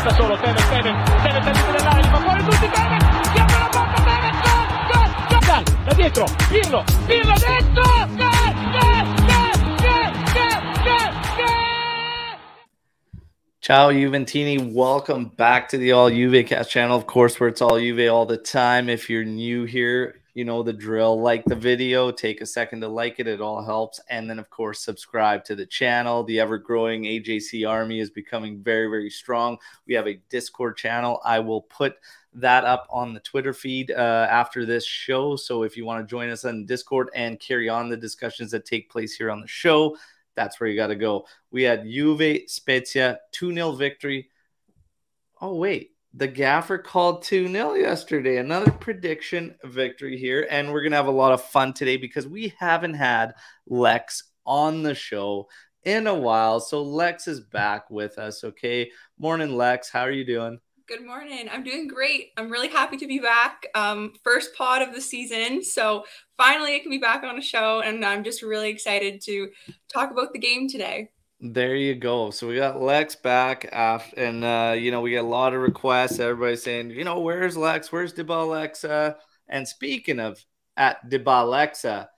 sta solo Tevez, Tevez, Tevez dell'area, fa fuori tutti Tevez, apre la porta Tevez, gol, gol, gol, da dietro, Pirlo, Pirlo dentro, gol, gol. Ciao Juventini, welcome back to the All Juve Cast channel, of course, where it's all Juve all the time. If you're new here, you know the drill. Like the video, take a second to like it, it all helps. And then, of course, subscribe to the channel. The ever growing AJC army is becoming very, very strong. We have a Discord channel. I will put that up on the Twitter feed uh, after this show. So if you want to join us on Discord and carry on the discussions that take place here on the show, that's where you got to go. We had Juve Spezia 2 0 victory. Oh, wait the gaffer called 2 0 yesterday. Another prediction victory here. And we're going to have a lot of fun today because we haven't had Lex on the show in a while. So Lex is back with us. Okay. Morning, Lex. How are you doing? Good morning. I'm doing great. I'm really happy to be back. Um, first pod of the season. So finally, I can be back on a show. And I'm just really excited to talk about the game today. There you go. So we got Lex back after, and uh, you know we get a lot of requests. Everybody saying, you know, where's Lex? Where's Debalexa? And speaking of at Debalexa,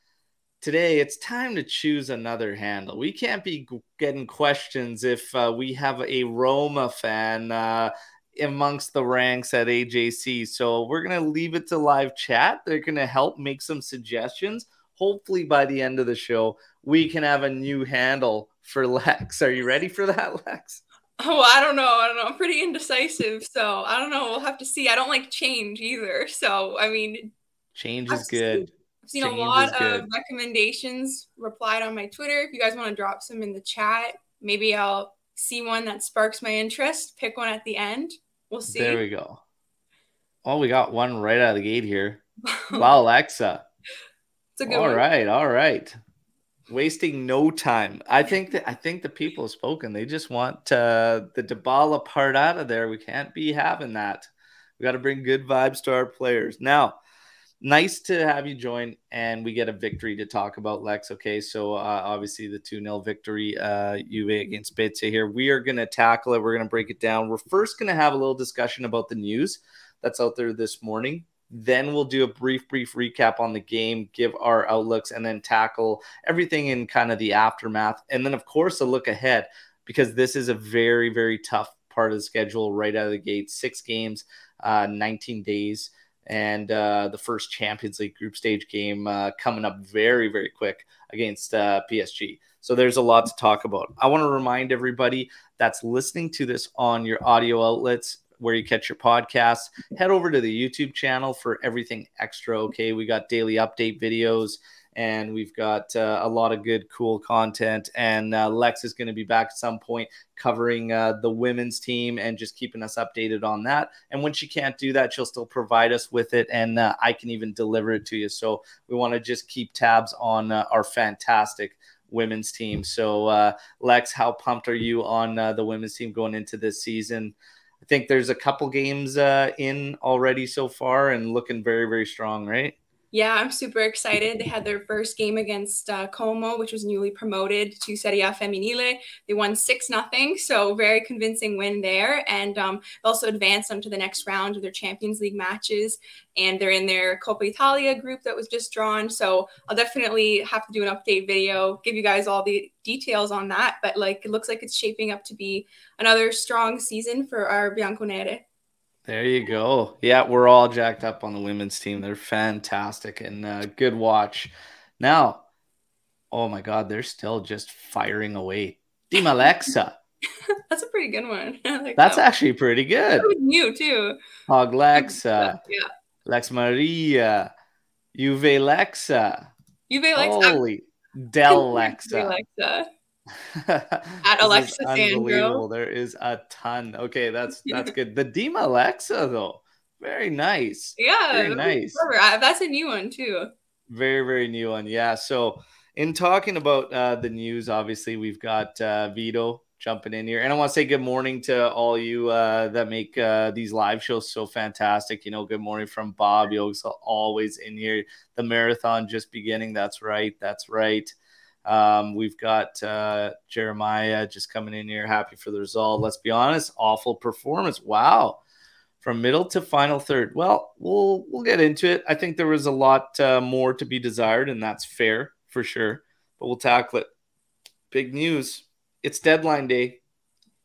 today it's time to choose another handle. We can't be getting questions if uh, we have a Roma fan uh, amongst the ranks at AJC. So we're gonna leave it to live chat. They're gonna help make some suggestions. Hopefully by the end of the show, we can have a new handle for Lex. Are you ready for that, Lex? Oh, I don't know. I don't know. I'm pretty indecisive, so I don't know. We'll have to see. I don't like change either. So, I mean, change is I've good. Seen, I've seen change a lot of recommendations replied on my Twitter. If you guys want to drop some in the chat, maybe I'll see one that sparks my interest, pick one at the end. We'll see. There we go. Oh, we got one right out of the gate here. wow, Alexa. It's a good all one. right, all right wasting no time. I think that I think the people have spoken. They just want uh, the Dybala part out of there. We can't be having that. We got to bring good vibes to our players. Now, nice to have you join, and we get a victory to talk about, Lex. Okay, so uh, obviously the two 0 victory, uh, Juve against Spezia here. We are going to tackle it. We're going to break it down. We're first going to have a little discussion about the news that's out there this morning. Then we'll do a brief, brief recap on the game, give our outlooks, and then tackle everything in kind of the aftermath. And then, of course, a look ahead because this is a very, very tough part of the schedule right out of the gate. Six games, uh, 19 days, and uh, the first Champions League group stage game uh, coming up very, very quick against uh, PSG. So there's a lot to talk about. I want to remind everybody that's listening to this on your audio outlets where you catch your podcasts. Head over to the YouTube channel for everything extra. Okay, we got daily update videos and we've got uh, a lot of good, cool content. And uh, Lex is going to be back at some point covering uh, the women's team and just keeping us updated on that. And when she can't do that, she'll still provide us with it, and uh, I can even deliver it to you. So we want to just keep tabs on uh, our fantastic women's team. So, uh, Lex, how pumped are you on the women's team going into this season? Think there's a couple games uh, in already so far and looking very, very strong, right? Yeah, I'm super excited. They had their first game against uh, Como, which was newly promoted to Serie A Femminile. They won 6 nothing, so very convincing win there. And um, also advanced them to the next round of their Champions League matches. And they're in their Coppa Italia group that was just drawn. So I'll definitely have to do an update video, give you guys all the details on that. But like, it looks like it's shaping up to be another strong season for our Bianconere. There you go. Yeah, we're all jacked up on the women's team. They're fantastic and uh, good watch. Now, oh my God, they're still just firing away. Team Alexa. That's a pretty good one. Like That's that actually pretty good. That was new too. Hog Lexa. Yeah. Lex Maria. Juve Lexa. Juve Lexa. Holy. Del Lexa. Lexa. at Alexa Unbelievable. There is a ton. Okay, that's that's good. The Dima Alexa though, very nice. Yeah, very nice. That's a new one too. Very very new one. Yeah. So in talking about uh, the news, obviously we've got uh, Vito jumping in here, and I want to say good morning to all you uh, that make uh, these live shows so fantastic. You know, good morning from Bob. You're always in here. The marathon just beginning. That's right. That's right. Um, we've got uh, Jeremiah just coming in here, happy for the result. Let's be honest, awful performance. Wow, from middle to final third. Well, we'll we'll get into it. I think there was a lot uh, more to be desired, and that's fair for sure. But we'll tackle it. Big news! It's deadline day.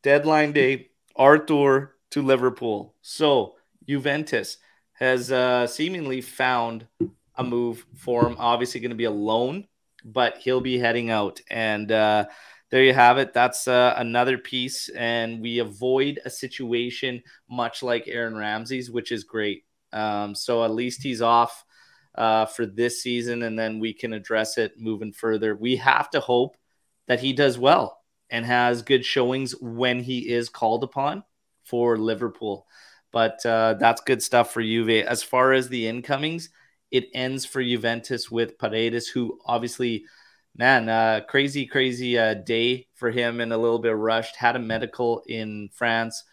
Deadline day. Arthur to Liverpool. So Juventus has uh, seemingly found a move for him. Obviously, going to be a loan, but he'll be heading out. And uh, there you have it. That's uh, another piece. And we avoid a situation much like Aaron Ramsey's, which is great. Um, so at least he's off uh, for this season, and then we can address it moving further. We have to hope that he does well and has good showings when he is called upon for Liverpool. But uh, that's good stuff for Juve. As far as the incomings, it ends for Juventus with Paredes, who obviously, man, uh, crazy, crazy uh, day for him and a little bit rushed. Had a medical in France,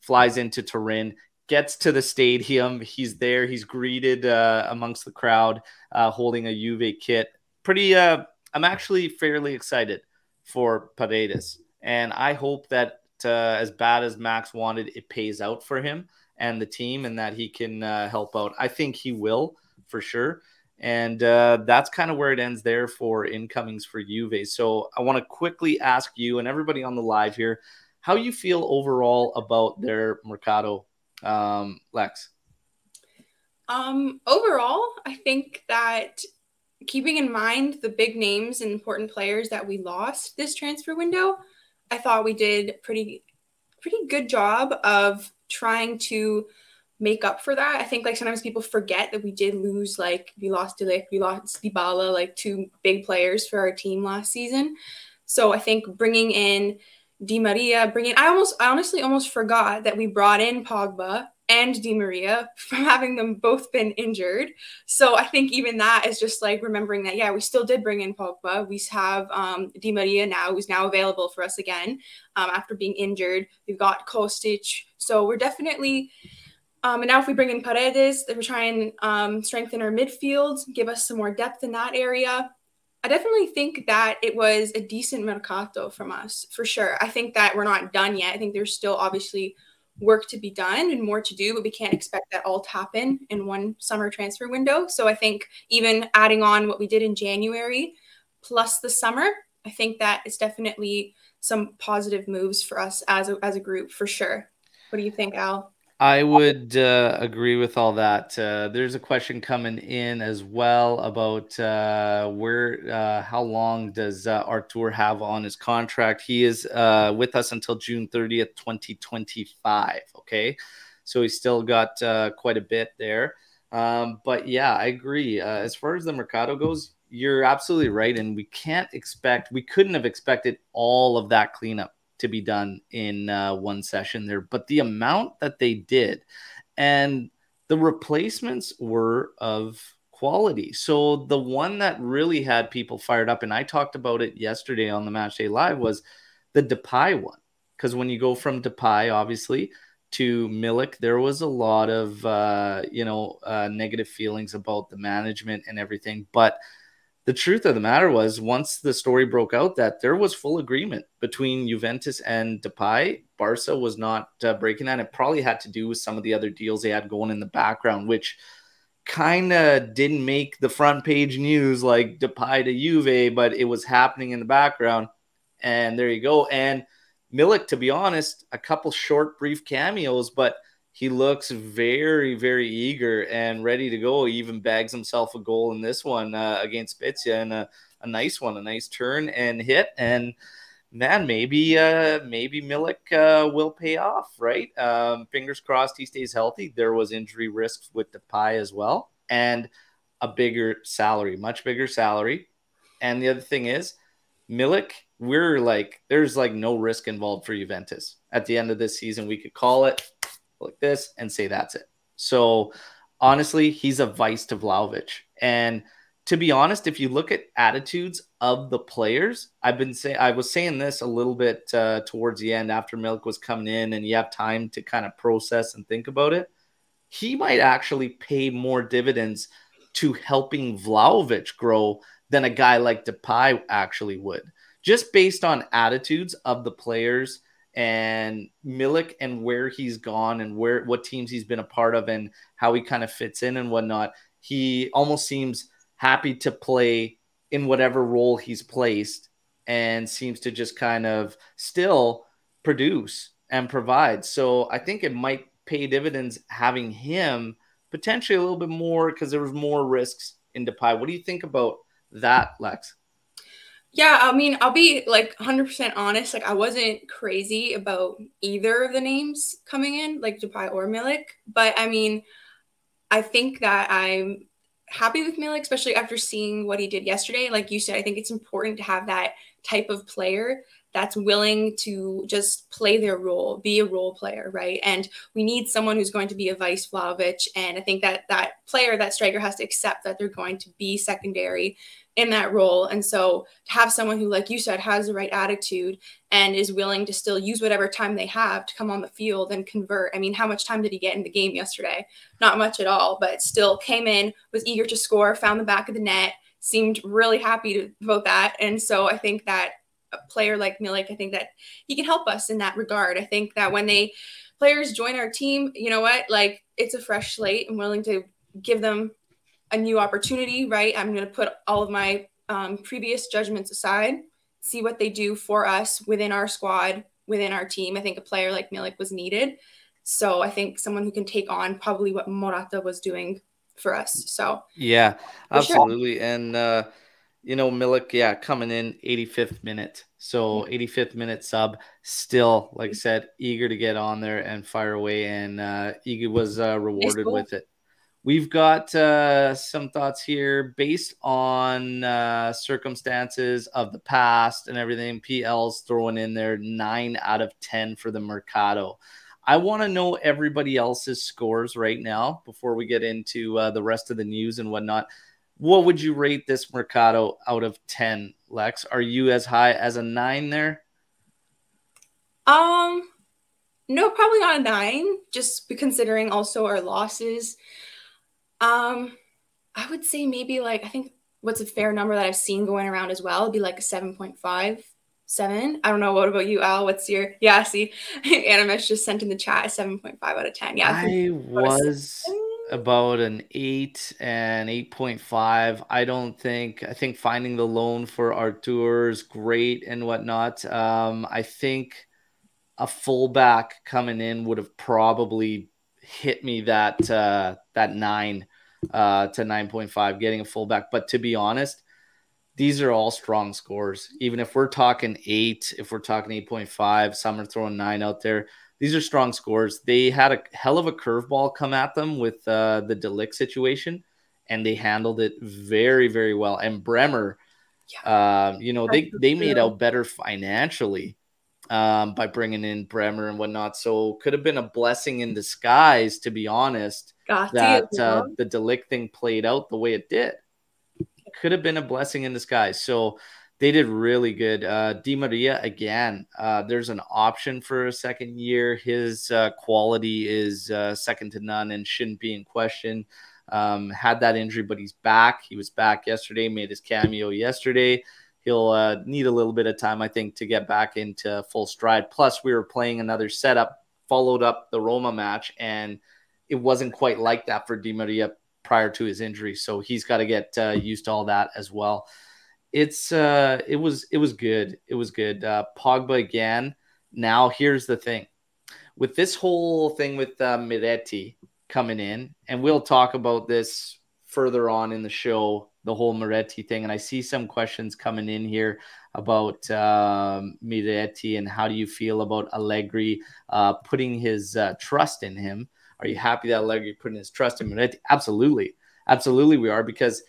flies into Turin, gets to the stadium. He's there. He's greeted uh, amongst the crowd, uh, holding a Juve kit. Pretty. Uh, I'm actually fairly excited for Paredes, and I hope that uh, as bad as Max wanted, it pays out for him and the team, and that he can uh, help out. I think he will for sure. And uh, that's kind of where it ends there for incomings for Juve. So I want to quickly ask you and everybody on the live here how you feel overall about their Mercato, um, Lex. Um, overall, I think that keeping in mind the big names and important players that we lost this transfer window, I thought we did pretty pretty good job of trying to make up for that. I think like sometimes people forget that we did lose like we lost De we lost Dybala, like two big players for our team last season. So I think bringing in Di Maria, bringing I almost I honestly almost forgot that we brought in Pogba and Di Maria from having them both been injured. So I think even that is just like remembering that, yeah, we still did bring in Pogba. We have um, Di Maria now, who's now available for us again um, after being injured. We've got Kostic. So we're definitely, um, and now if we bring in Paredes, then we try and um, strengthen our midfield, give us some more depth in that area. I definitely think that it was a decent mercato from us, for sure. I think that we're not done yet. I think there's still obviously work to be done and more to do, but we can't expect that all to happen in one summer transfer window. So I think even adding on what we did in January plus the summer, I think that is definitely some positive moves for us as a, as a group for sure. What do you think, Al? I would uh, agree with all that. Uh, there's a question coming in as well about uh, where, uh, how long does uh, Arthur have on his contract? He is uh, with us until June 30th, 2025. Okay, so he's still got quite a bit there. Um, but yeah, I agree. as far as the Mercato goes, you're absolutely right, and we can't expect, we couldn't have expected all of that cleanup to be done in uh, one session there, but the amount that they did and the replacements were of quality. So the one that really had people fired up, and I talked about it yesterday on the Match Day Live, was the Depay one. Because when you go from Depay, obviously, to Milik, there was a lot of uh, you know uh, negative feelings about the management and everything, but the truth of the matter was, once the story broke out that there was full agreement between Juventus and Depay, Barca was not uh, breaking that. It probably had to do with some of the other deals they had going in the background, which kind of didn't make the front page news like Depay to Juve, but it was happening in the background. And there you go. And Milik, to be honest, a couple short, brief cameos, but he looks very, very eager and ready to go. He even bags himself a goal in this one uh, against Spezia and a, a, nice one, a nice turn and hit. And man, maybe uh, maybe Milik uh, will pay off, right? Um, fingers crossed he stays healthy. There was injury risks with Depay as well, and a bigger salary, much bigger salary. And the other thing is, Milik, we're like, there's like no risk involved for Juventus. At the end of this season, we could call it like this and say that's it. So honestly, he's a vice to Vlahovic. And to be honest, if you look at attitudes of the players, I've been saying I was saying this a little bit uh, towards the end after Milik was coming in, and you have time to kind of process and think about it. He might actually pay more dividends to helping Vlahovic grow than a guy like Depay actually would, just based on attitudes of the players and Milik and where he's gone and where what teams he's been a part of and how he kind of fits in and whatnot. He almost seems happy to play in whatever role he's placed and seems to just kind of still produce and provide. So I think it might pay dividends having him potentially a little bit more because there was more risks in Depay. What do you think about that, Lex? Yeah, I mean, I'll be like 100% honest. Like, I wasn't crazy about either of the names coming in, like Depay or Milik. But I mean, I think that I'm happy with Milik, especially after seeing what he did yesterday. Like you said, I think it's important to have that type of player that's willing to just play their role, be a role player, right? And we need someone who's going to be a vice Vlahovic. And I think that that player, that striker has to accept that they're going to be secondary in that role. And so to have someone who, like you said, has the right attitude and is willing to still use whatever time they have to come on the field and convert. I mean, how much time did he get in the game yesterday? Not much at all, but still came in, was eager to score, found the back of the net, seemed really happy to vote that. And so I think that a player like Milik, I think that he can help us in that regard. I think that when they players join our team, you know what? Like it's a fresh slate. I'm willing to give them a new opportunity, right? I'm going to put all of my um, previous judgments aside, see what they do for us within our squad, within our team. I think a player like Milik was needed. So I think someone who can take on probably what Morata was doing for us. So yeah, absolutely. Sure. And uh, you know, Milik, yeah, coming in 85th minute. So 85th minute sub, still, like I said, eager to get on there and fire away. And uh, Iggy was uh, rewarded with it. We've got uh, some thoughts here based on uh, circumstances of the past and everything. PL's throwing in there nine out of 10 for the Mercato. I want to know everybody else's scores right now before we get into uh, the rest of the news and whatnot. What would you rate this Mercato out of 10, Lex? Are you as high as a nine there? Um, no, probably not a nine, just considering also our losses. Um, I would say maybe like I think what's a fair number that I've seen going around as well would be like a 7.5, 7. I don't know. What about you, Al? What's your yeah, see Animesh just sent in the chat a 7.5 out of 10. Yeah. I, was about an 8 and 8.5. I don't think I think finding the loan for Arthur is great and whatnot. Um, I think a fullback coming in would have probably hit me that uh, that nine uh, to nine point five, getting a fullback. But to be honest, these are all strong scores. Even if we're talking eight, if we're talking eight point five, some are throwing nine out there. These are strong scores. They had a hell of a curveball come at them with uh, the de Ligt situation, and they handled it very, very well. And Bremer, yeah. uh, you know, they they made out better financially um, by bringing in Bremer and whatnot. So could have been a blessing in disguise, to be honest, Got that uh, the de Ligt thing played out the way it did. Could have been a blessing in disguise. So they did really good. Uh, Di Maria again. Uh, there's an option for a second year. His uh, quality is uh, second to none and shouldn't be in question. Um, had that injury, but he's back. He was back yesterday. Made his cameo yesterday he'll uh, need a little bit of time, I think, to get back into full stride. Plus, we were playing another setup, followed up the Roma match, and it wasn't quite like that for Di Maria prior to his injury. So he's got to get uh, used to all that as well. It's uh, it was it was good. It was good. Uh, Pogba again. Now here's the thing, with this whole thing with uh, Miretti coming in, and we'll talk about this further on in the show the whole Miretti thing. And I see some questions coming in here about um, Miretti and how do you feel about Allegri uh, putting his uh, trust in him? Are you happy that Allegri putting his trust in Miretti? Absolutely. Absolutely, we are because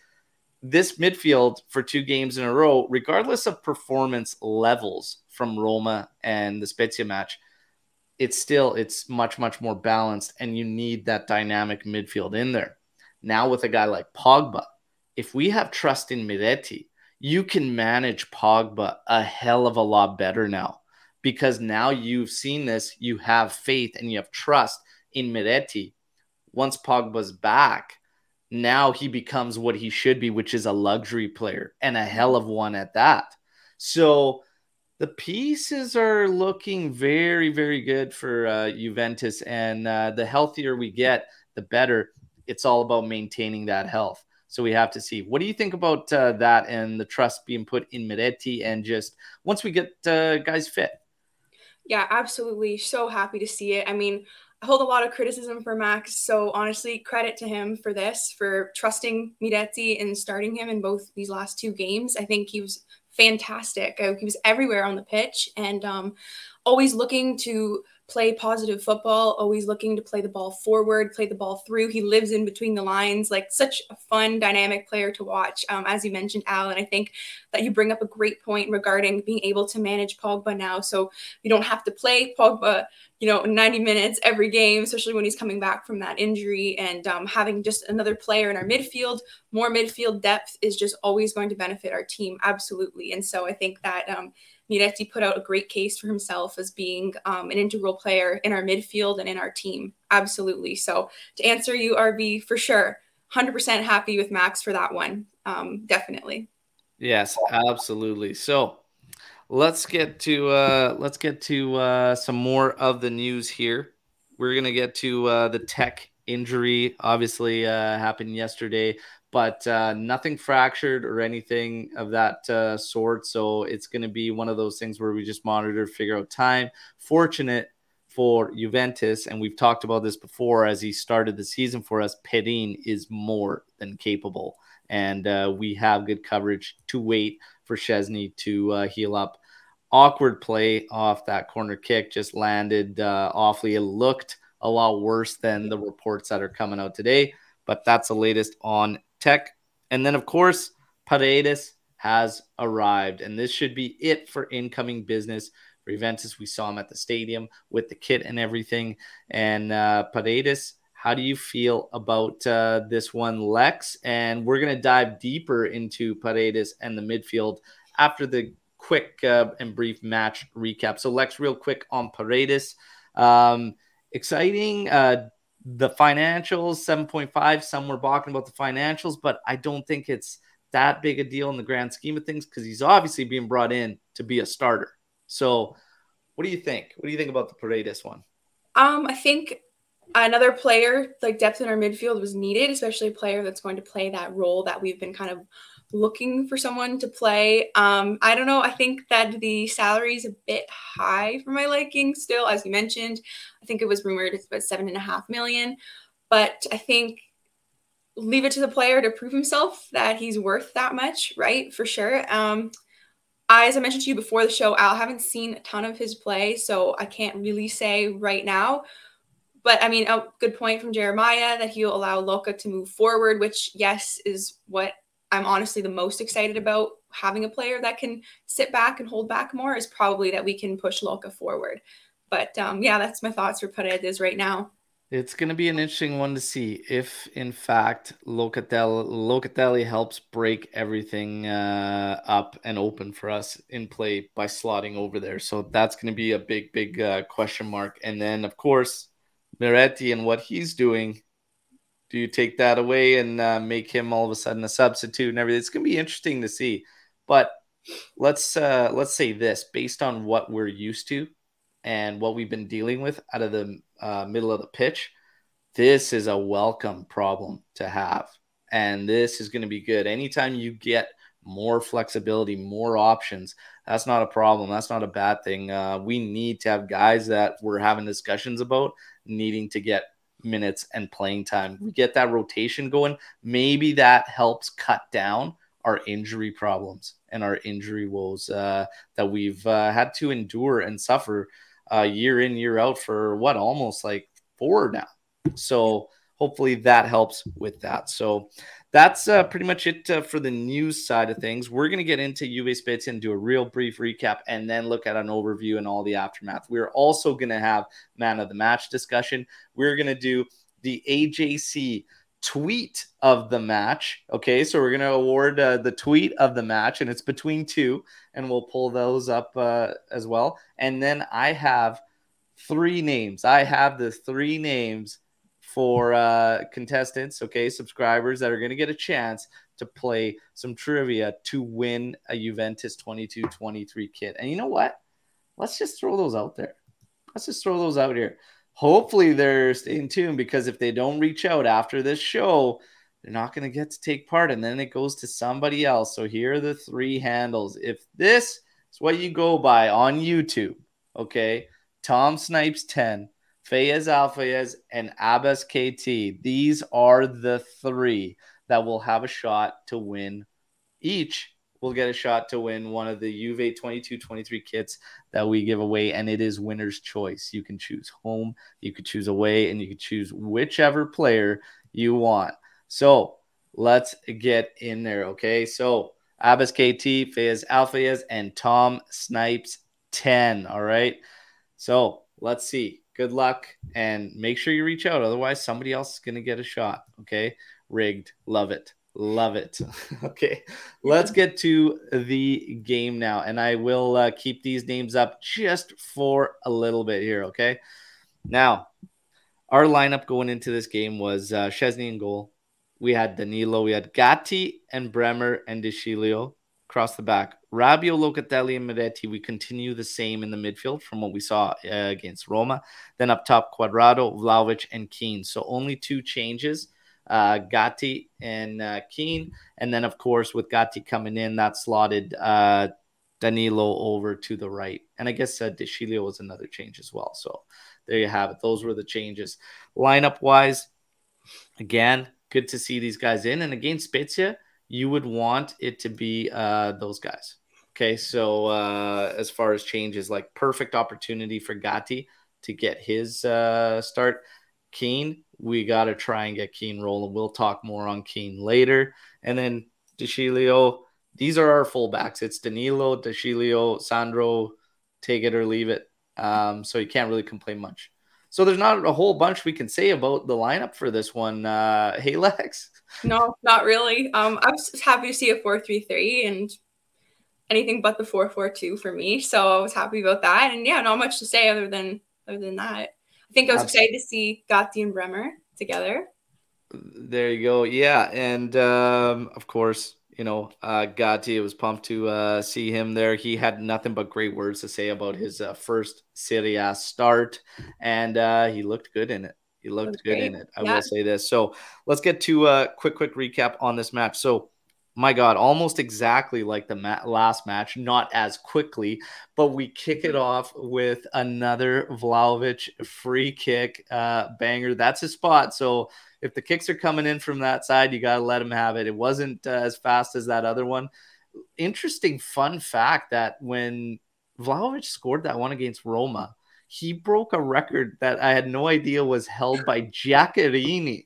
this midfield for two games in a row, regardless of performance levels from Roma and the Spezia match, it's still it's much much more balanced, and you need that dynamic midfield in there. Now with a guy like Pogba, if we have trust in Miretti, you can manage Pogba a hell of a lot better now because now you've seen this, you have faith and you have trust in Miretti. Once Pogba's back, now he becomes what he should be, which is a luxury player and a hell of one at that. So the pieces are looking very, very good for uh, Juventus. And uh, the healthier we get, the better. It's all about maintaining that health. So we have to see. What do you think about uh, that and the trust being put in Miretti and just once we get uh, guys fit? Yeah, absolutely. So happy to see it. I mean, I hold a lot of criticism for Max. So honestly, credit to him for this, for trusting Miretti and starting him in both these last two games. I think he was fantastic. Uh, he was everywhere on the pitch and um, always looking to play positive football, always looking to play the ball forward, play the ball through. He lives in between the lines, like such a fun, dynamic player to watch. Um, as you mentioned, Alan, I think that you bring up a great point regarding being able to manage Pogba now. So you don't have to play Pogba, you know, 90 minutes every game, especially when he's coming back from that injury. And um, having just another player in our midfield, more midfield depth is just always going to benefit our team. Absolutely. And so I think that um, Miretti put out a great case for himself as being um, an integral player in our midfield and in our team. Absolutely. So to answer you, RB, for sure, 100% happy with Max for that one. Um, definitely. Yes, absolutely. So let's get to uh, let's get to uh, some more of the news here. We're gonna get to uh, the tech injury. Obviously, uh, happened yesterday but uh, nothing fractured or anything of that uh, sort. So it's going to be one of those things where we just monitor, figure out time. Fortunate for Juventus, and we've talked about this before as he started the season for us, Perin is more than capable. And uh, we have good coverage to wait for Szczesny to uh, heal up. Awkward play off that corner kick just landed uh, awfully. It looked a lot worse than the reports that are coming out today, but that's the latest on Tech. And then, of course, Paredes has arrived. And this should be it for incoming business for Juventus. We saw him at the stadium with the kit and everything. And uh, Paredes, how do you feel about uh, this one, Lex? And we're going to dive deeper into Paredes and the midfield after the quick uh, and brief match recap. So, Lex, real quick on Paredes. Um, exciting. Uh, the financials 7.5 some were balking about the financials but i don't think it's that big a deal in the grand scheme of things because he's obviously being brought in to be a starter. So what do you think? What do you think about the paredes one um i think another player like depth in our midfield was needed especially a player that's going to play that role that we've been kind of looking for someone to play. Um, I don't know. I think that the salary is a bit high for my liking still, as you mentioned. I think it was rumored it's about seven and a half million. But I think leave it to the player to prove himself that he's worth that much, right? For sure. Um, I, as I mentioned to you before the show, Al, haven't seen a ton of his play, so I can't really say right now. But I mean, a good point from Jeremiah that he'll allow Loca to move forward, which, yes, is what I'm honestly the most excited about having a player that can sit back and hold back more is probably that we can push Loca forward. But um, yeah, that's my thoughts for Paredes right now. It's going to be an interesting one to see if, in fact, Locatelli, Locatelli helps break everything uh, up and open for us in play by slotting over there. So that's going to be a big, big uh, question mark. And then, of course, Miretti and what he's doing do you take that away and uh, make him all of a sudden a substitute and everything? It's going to be interesting to see. But let's uh, let's say this based on what we're used to and what we've been dealing with out of the uh, middle of the pitch. This is a welcome problem to have, and this is going to be good. Anytime you get more flexibility, more options, that's not a problem. That's not a bad thing. Uh, we need to have guys that we're having discussions about needing to get minutes and playing time. We get that rotation going. Maybe that helps cut down our injury problems and our injury woes uh, that we've uh, had to endure and suffer uh, year in, year out for what almost like four now. So hopefully that helps with that. So that's uh, pretty much it uh, for the news side of things. We're going to get into Juve Spezia and do a real brief recap and then look at an overview and all the aftermath. We're also going to have man of the match discussion. We're going to do the AJC tweet of the match. Okay, so we're going to award uh, the tweet of the match, and it's between two, and we'll pull those up uh, as well. And then I have three names. I have the three names for uh, contestants, okay, subscribers that are going to get a chance to play some trivia to win a Juventus 22 23 kit. And you know what? Let's just throw those out there. Let's just throw those out here. Hopefully, they're staying tuned because if they don't reach out after this show, they're not going to get to take part. And then it goes to somebody else. So here are the three handles. If this is what you go by on YouTube, okay, Tom Snipes 10, Fayez Alfayez, and Abbas KT, these are the three that will have a shot to win each will get a shot to win one of the Juve 22 23 kits that we give away. And it is winner's choice. You can choose home, you could choose away, and you can choose whichever player you want. So let's get in there. Okay. So Abbas KT, Fayez Alfayez, and Tom Snipes 10. All right. So let's see. Good luck and make sure you reach out. Otherwise, somebody else is going to get a shot. Okay rigged. Love it. Love it. okay, let's get to the game now. And I will uh, keep these names up just for a little bit here. Okay. Now, our lineup going into this game was uh, Szczesny in goal. We had Danilo, we had Gatti and Bremer and De Sciglio across the back. Rabiot, Locatelli, and Miretti. We continue the same in the midfield from what we saw uh, against Roma. Then up top, Cuadrado, Vlahovic, and Kean. So only two changes uh, Gatti and uh, Kean. And then, of course, with Gatti coming in, that slotted uh, Danilo over to the right. And I guess uh, De Sciglio was another change as well. So there you have it. Those were the changes. Lineup wise, again, good to see these guys in. And against Spezia, you would want it to be uh, those guys. Okay, so uh, as far as changes, like perfect opportunity for Gatti to get his uh, start. Kean, we got to try and get Kean rolling. We'll talk more on Kean later. And then De Sciglio, these are our fullbacks. It's Danilo, De Sciglio, Sandro, take it or leave it. Um, so you can't really complain much. So there's not a whole bunch we can say about the lineup for this one. Uh, hey, Lex. No, not really. Um, I was happy to see a four-three-three and anything but the four-four-two for me. So I was happy about that. And yeah, not much to say other than other than that. I think I was Absolutely. excited to see Gatti and Bremer together. There you go. Yeah, and um, of course, you know, uh, Gatti was pumped to uh, see him there. He had nothing but great words to say about his uh, first Serie A start, and uh, he looked good in it. He looked good great. in it. I yeah. will say this. So let's get to a quick, quick recap on this match. So my God, almost exactly like the ma- last match, not as quickly, but we kick it off with another Vlahovic free kick uh, banger. That's his spot. So if the kicks are coming in from that side, you got to let him have it. It wasn't uh, as fast as that other one. Interesting fun fact that when Vlahovic scored that one against Roma, he broke a record that I had no idea was held by Giaccherini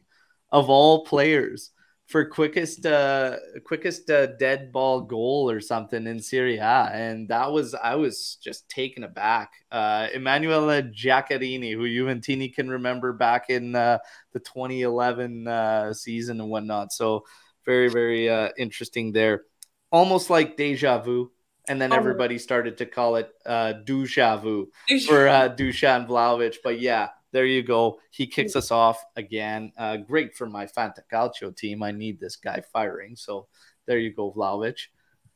of all players for quickest uh quickest uh, dead ball goal or something in Serie A, and that was I was just taken aback. Uh, Emanuele Giaccherini, who Juventini can remember back in uh, the 2011 uh, season and whatnot. So very very uh, interesting there, almost like deja vu. And then oh. everybody started to call it uh, vu for uh, Dusan Vlahovic. But yeah, there you go. He kicks us off again. Uh, great for my Fantacalcio team. I need this guy firing. So there you go, Vlahovic.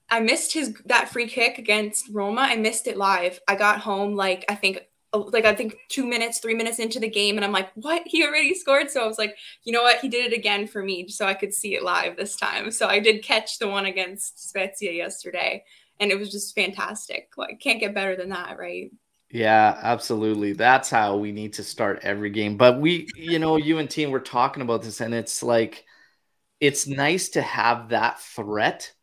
I missed his that free kick against Roma. I missed it live. I got home like I think oh, like I think two minutes, three minutes into the game, and I'm like, what? He already scored. So I was like, you know what? He did it again for me, so I could see it live this time. So I did catch the one against Spezia yesterday, and it was just fantastic. Like, can't get better than that, right? Yeah, absolutely. That's how we need to start every game. But we, you know, you and team, we're talking about this, and it's like, it's nice to have that threat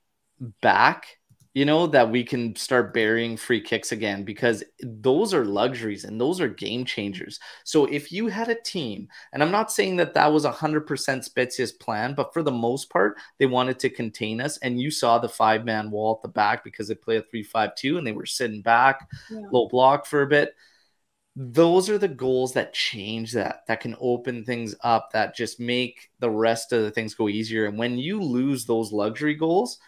back you know, that we can start burying free kicks again because those are luxuries and those are game changers. So if you had a team, and I'm not saying that that was 100% Spezia's plan, but for the most part, they wanted to contain us. And you saw the five man wall at the back because they play a 3 5 2 and they were sitting back, yeah. low block for a bit. Those are the goals that change that, that can open things up, that just make the rest of the things go easier. And when you lose those luxury goals,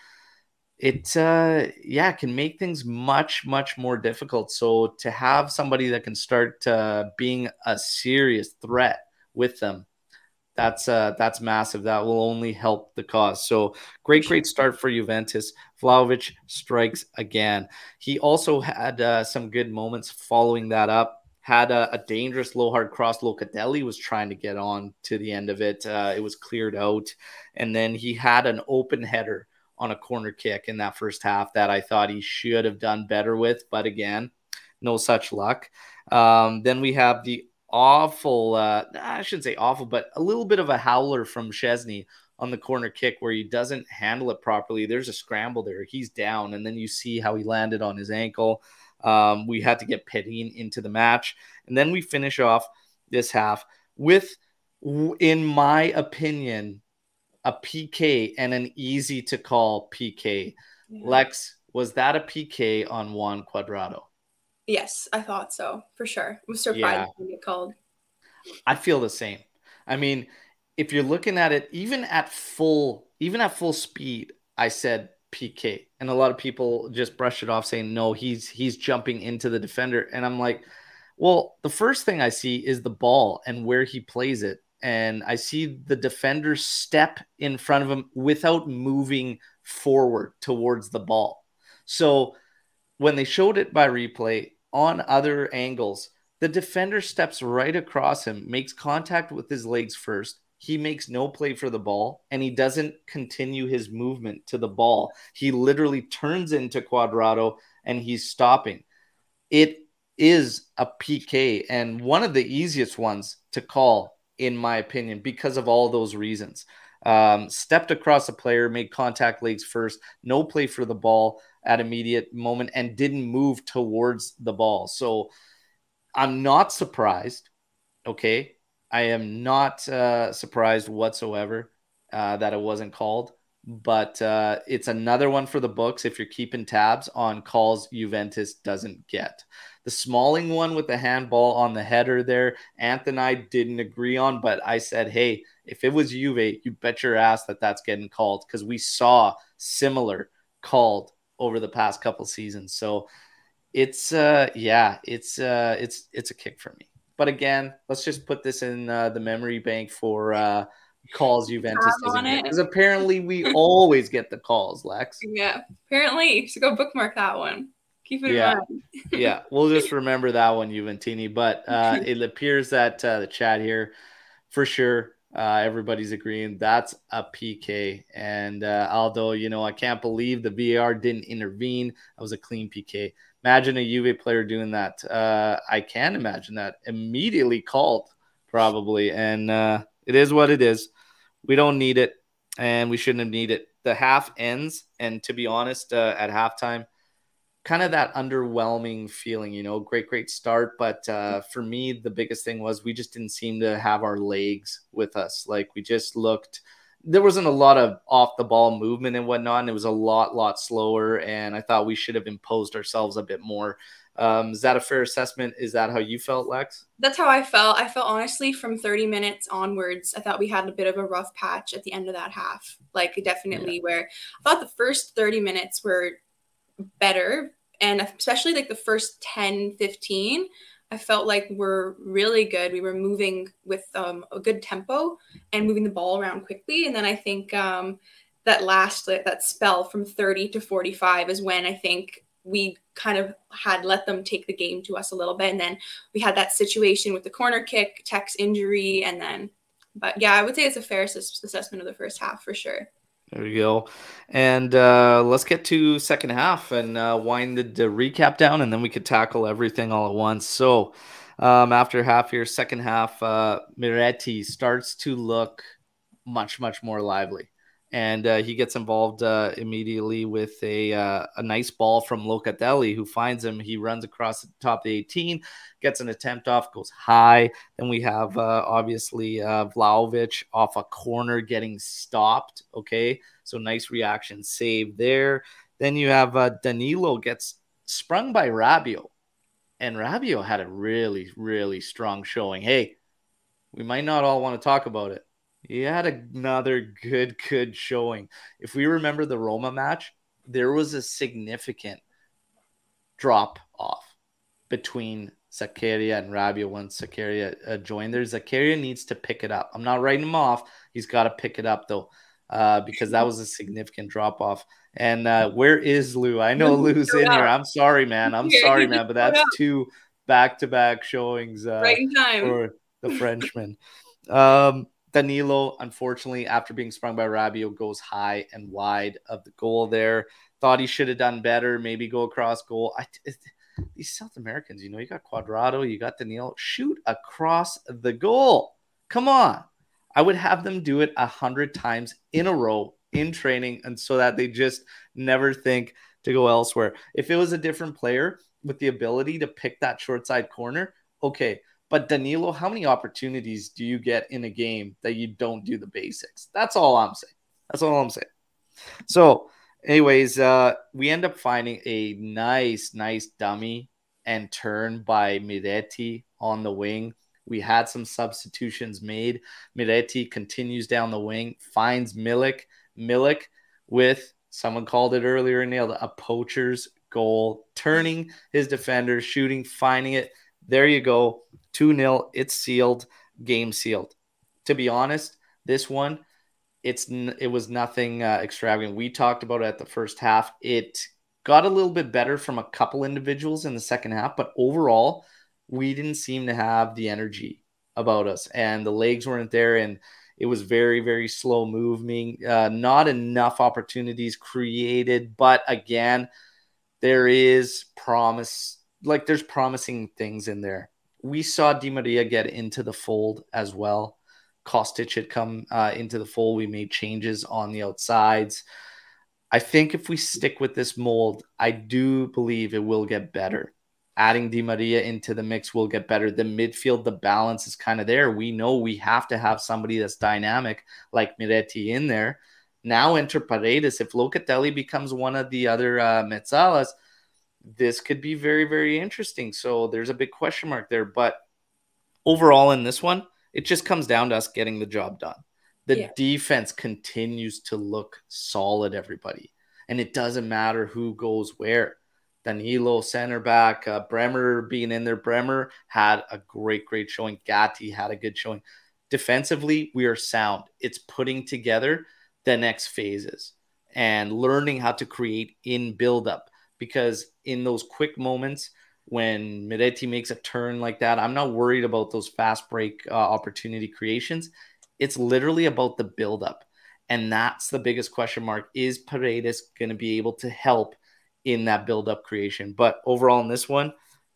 it uh yeah can make things much much more difficult so to have somebody that can start uh, being a serious threat with them that's uh that's massive. That will only help the cause. So great, great start for Juventus. Vlahovic strikes again. He also had uh, some good moments following that up. Had a, a, dangerous low hard cross. Locatelli was trying to get on to the end of it. Uh, it was cleared out, and then he had an open header on a corner kick in that first half that I thought he should have done better with. But again, no such luck. Um, then we have the awful, uh, I shouldn't say awful, but a little bit of a howler from Szczesny on the corner kick where he doesn't handle it properly. There's a scramble there. He's down, and then you see how he landed on his ankle. Um, we had to get Perin into the match. And then we finish off this half with, in my opinion, a PK and an easy to call PK. Yeah. Lex, was that a PK on Juan Cuadrado? Yes, I thought so for sure. I was surprised yeah. when it called. I feel the same. I mean, if you're looking at it, even at full, even at full speed, I said PK, and a lot of people just brush it off, saying no, he's he's jumping into the defender, and I'm like, well, the first thing I see is the ball and where he plays it, and I see the defender step in front of him without moving forward towards the ball. So when they showed it by replay, on other angles. The defender steps right across him, makes contact with his legs first. He makes no play for the ball and he doesn't continue his movement to the ball. He literally turns into Cuadrado and he's stopping. It is a PK and one of the easiest ones to call, in my opinion, because of all those reasons. Um, stepped across a player, made contact legs first, no play for the ball at immediate moment and didn't move towards the ball. So I'm not surprised. Okay. I am not uh, surprised whatsoever uh, that it wasn't called, but uh, it's another one for the books if you're keeping tabs on calls Juventus doesn't get. The Smalling one with the handball on the header there, Anthony I didn't agree on, but I said, hey, if it was Juve, you bet your ass that that's getting called because we saw similar called over the past couple seasons. So it's uh yeah, it's uh it's it's a kick for me. But again, let's just put this in uh, the memory bank for uh calls Juventus because apparently we always get the calls, Lex. Yeah, apparently. So go bookmark that one. Keep it yeah. in mind. yeah, we'll just remember that one, Juventini. But uh, it appears that uh, the chat here, for sure, uh, everybody's agreeing that's a PK. And uh, Aldo, you know, I can't believe the VAR didn't intervene. That was a clean PK. Imagine a Juve player doing that. Uh, I can imagine that immediately called, probably. And uh, it is what it is. We don't need it, and we shouldn't have needed it. The half ends, and to be honest, uh, at halftime, kind of that underwhelming feeling, you know, great, great start. But uh, for me, the biggest thing was we just didn't seem to have our legs with us. Like we just looked, there wasn't a lot of off the ball movement and whatnot. And it was a lot, lot slower. And I thought we should have imposed ourselves a bit more. Um, is that a fair assessment? Is that how you felt, Lex? That's how I felt. I felt honestly from 30 minutes onwards, I thought we had a bit of a rough patch at the end of that half. Like, definitely, yeah. where I thought the first 30 minutes were better and especially like the first 10 15 i felt like we're really good. We were moving with um, a good tempo and moving the ball around quickly. And then i think um, that last that spell from 30 to 45 is when i think we kind of had let them take the game to us a little bit. And then we had that situation with the corner kick tech's injury and then but yeah i would say it's a fair assessment of the first half for sure there we go. And uh, let's get to second half and uh, wind the, the, recap down, and then we could tackle everything all at once. So um, after half here, second half, uh, Miretti starts to look much, much more lively and uh, he gets involved uh, immediately with a uh, a nice ball from Locatelli, who finds him. He runs across the top of the 18, gets an attempt off, goes high. Then we have uh, obviously uh, Vlahovic off a corner getting stopped. Okay, so nice reaction save there. Then you have uh, Danilo gets sprung by Rabiot, and Rabiot had a really really strong showing. Hey, we might not all want to talk about it he had another good, good showing. If we remember the Roma match, there was a significant drop off between Zakaria and Rabiot once Zakaria uh, joined there. Zakaria needs to pick it up. I'm not writing him off. He's got to pick it up though, uh, because that was a significant drop off. And uh, where is Lou? I know Lou's in here. I'm sorry, man. I'm sorry, man, but that's two back to back showings uh, right in time for the Frenchman. Um, Danilo, unfortunately, after being sprung by Rabiot, goes high and wide of the goal there. Thought he should have done better, maybe go across goal. I, it, these South Americans, you know, you got Cuadrado, you got Danilo, shoot across the goal. Come on. I would have them do it a hundred times in a row in training, and so that they just never think to go elsewhere. If it was a different player with the ability to pick that short side corner, okay, but Danilo, how many opportunities do you get in a game that you don't do the basics? That's all I'm saying. That's all I'm saying. So, anyways, uh, we end up finding a nice, nice dummy and turn by Miretti on the wing. We had some substitutions made. Miretti continues down the wing, finds Milik. Milik with someone called it earlier, nailed a poacher's goal, turning his defender, shooting, finding it. There you go. 2 0. It's sealed, game sealed. To be honest, this one, it's it was nothing uh, extravagant. We talked about it at the first half. It got a little bit better from a couple individuals in the second half, but overall, we didn't seem to have the energy about us, and the legs weren't there, and it was very very slow moving. Uh, not enough opportunities created, but again, there is promise. Like there's promising things in there we saw Di Maria get into the fold as well. Kostic had come uh, into the fold. We made changes on the outsides. I think if we stick with this mold, I do believe it will get better. Adding Di Maria into the mix will get better. The midfield, the balance is kind of there. We know we have to have somebody that's dynamic like Miretti in there. Now enter Paredes. If Locatelli becomes one of the other uh, Mezzalas, this could be very, very interesting. So there's a big question mark there. But overall, in this one, it just comes down to us getting the job done. The yeah. defense continues to look solid, everybody. And it doesn't matter who goes where. Danilo, center back, uh, Bremer being in there. Bremer had a great, great showing. Gatti had a good showing. Defensively, we are sound. It's putting together the next phases and learning how to create in buildup because in those quick moments when Miretti makes a turn like that, I'm not worried about those fast break uh, opportunity creations. It's literally about the buildup. And that's the biggest question mark. Is Paredes going to be able to help in that buildup creation? But overall, in this one,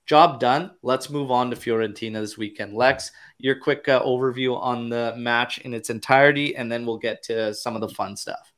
job done. Let's move on to Fiorentina this weekend. Lex, your quick uh, overview on the match in its entirety, and then we'll get to some of the fun stuff.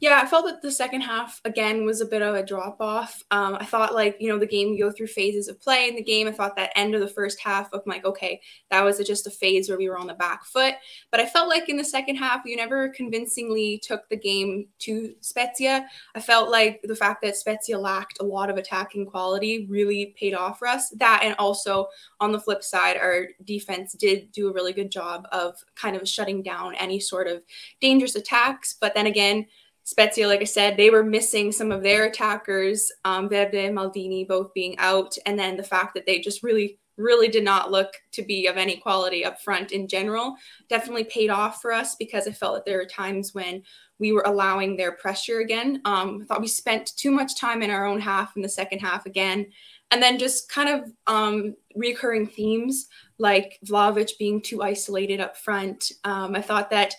Yeah, I felt that the second half again was a bit of a drop off. Um, I thought like you know the game you go through phases of play in the game. I thought that end of the first half of like okay that was just a phase where we were on the back foot. But I felt like in the second half you never convincingly took the game to Spezia. I felt like the fact that Spezia lacked a lot of attacking quality really paid off for us. That and also on the flip side, our defense did do a really good job of kind of shutting down any sort of dangerous attacks. But then again Spezia, like I said, they were missing some of their attackers, um, Verde and Maldini both being out. And then the fact that they just really, really did not look to be of any quality up front in general definitely paid off for us because I felt that there were times when we were allowing their pressure again. Um, I thought we spent too much time in our own half in the second half again. And then just kind of um, recurring themes like Vlahovic being too isolated up front. Um, I thought that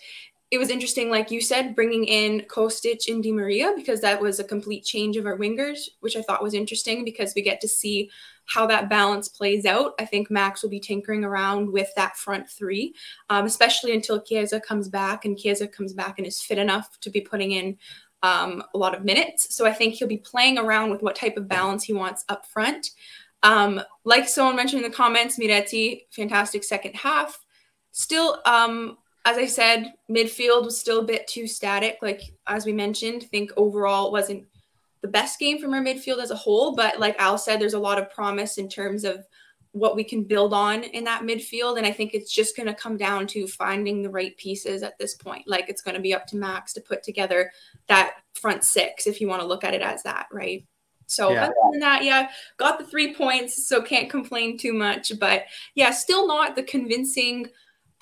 it was interesting, like you said, bringing in Kostic and Di Maria because that was a complete change of our wingers, which I thought was interesting because we get to see how that balance plays out. I think Max will be tinkering around with that front three, um, especially until Chiesa comes back and Chiesa comes back and is fit enough to be putting in um, a lot of minutes. So I think he'll be playing around with what type of balance he wants up front. Um, like someone mentioned in the comments, Miretti, fantastic second half. Still, um, as I said, midfield was still a bit too static. Like as we mentioned, I think overall it wasn't the best game from our midfield as a whole. But like Al said, there's a lot of promise in terms of what we can build on in that midfield. And I think it's just going to come down to finding the right pieces at this point. Like it's going to be up to Max to put together that front six, if you want to look at it as that, right? So yeah. other than that, yeah, got the three points, so can't complain too much. But yeah, still not the convincing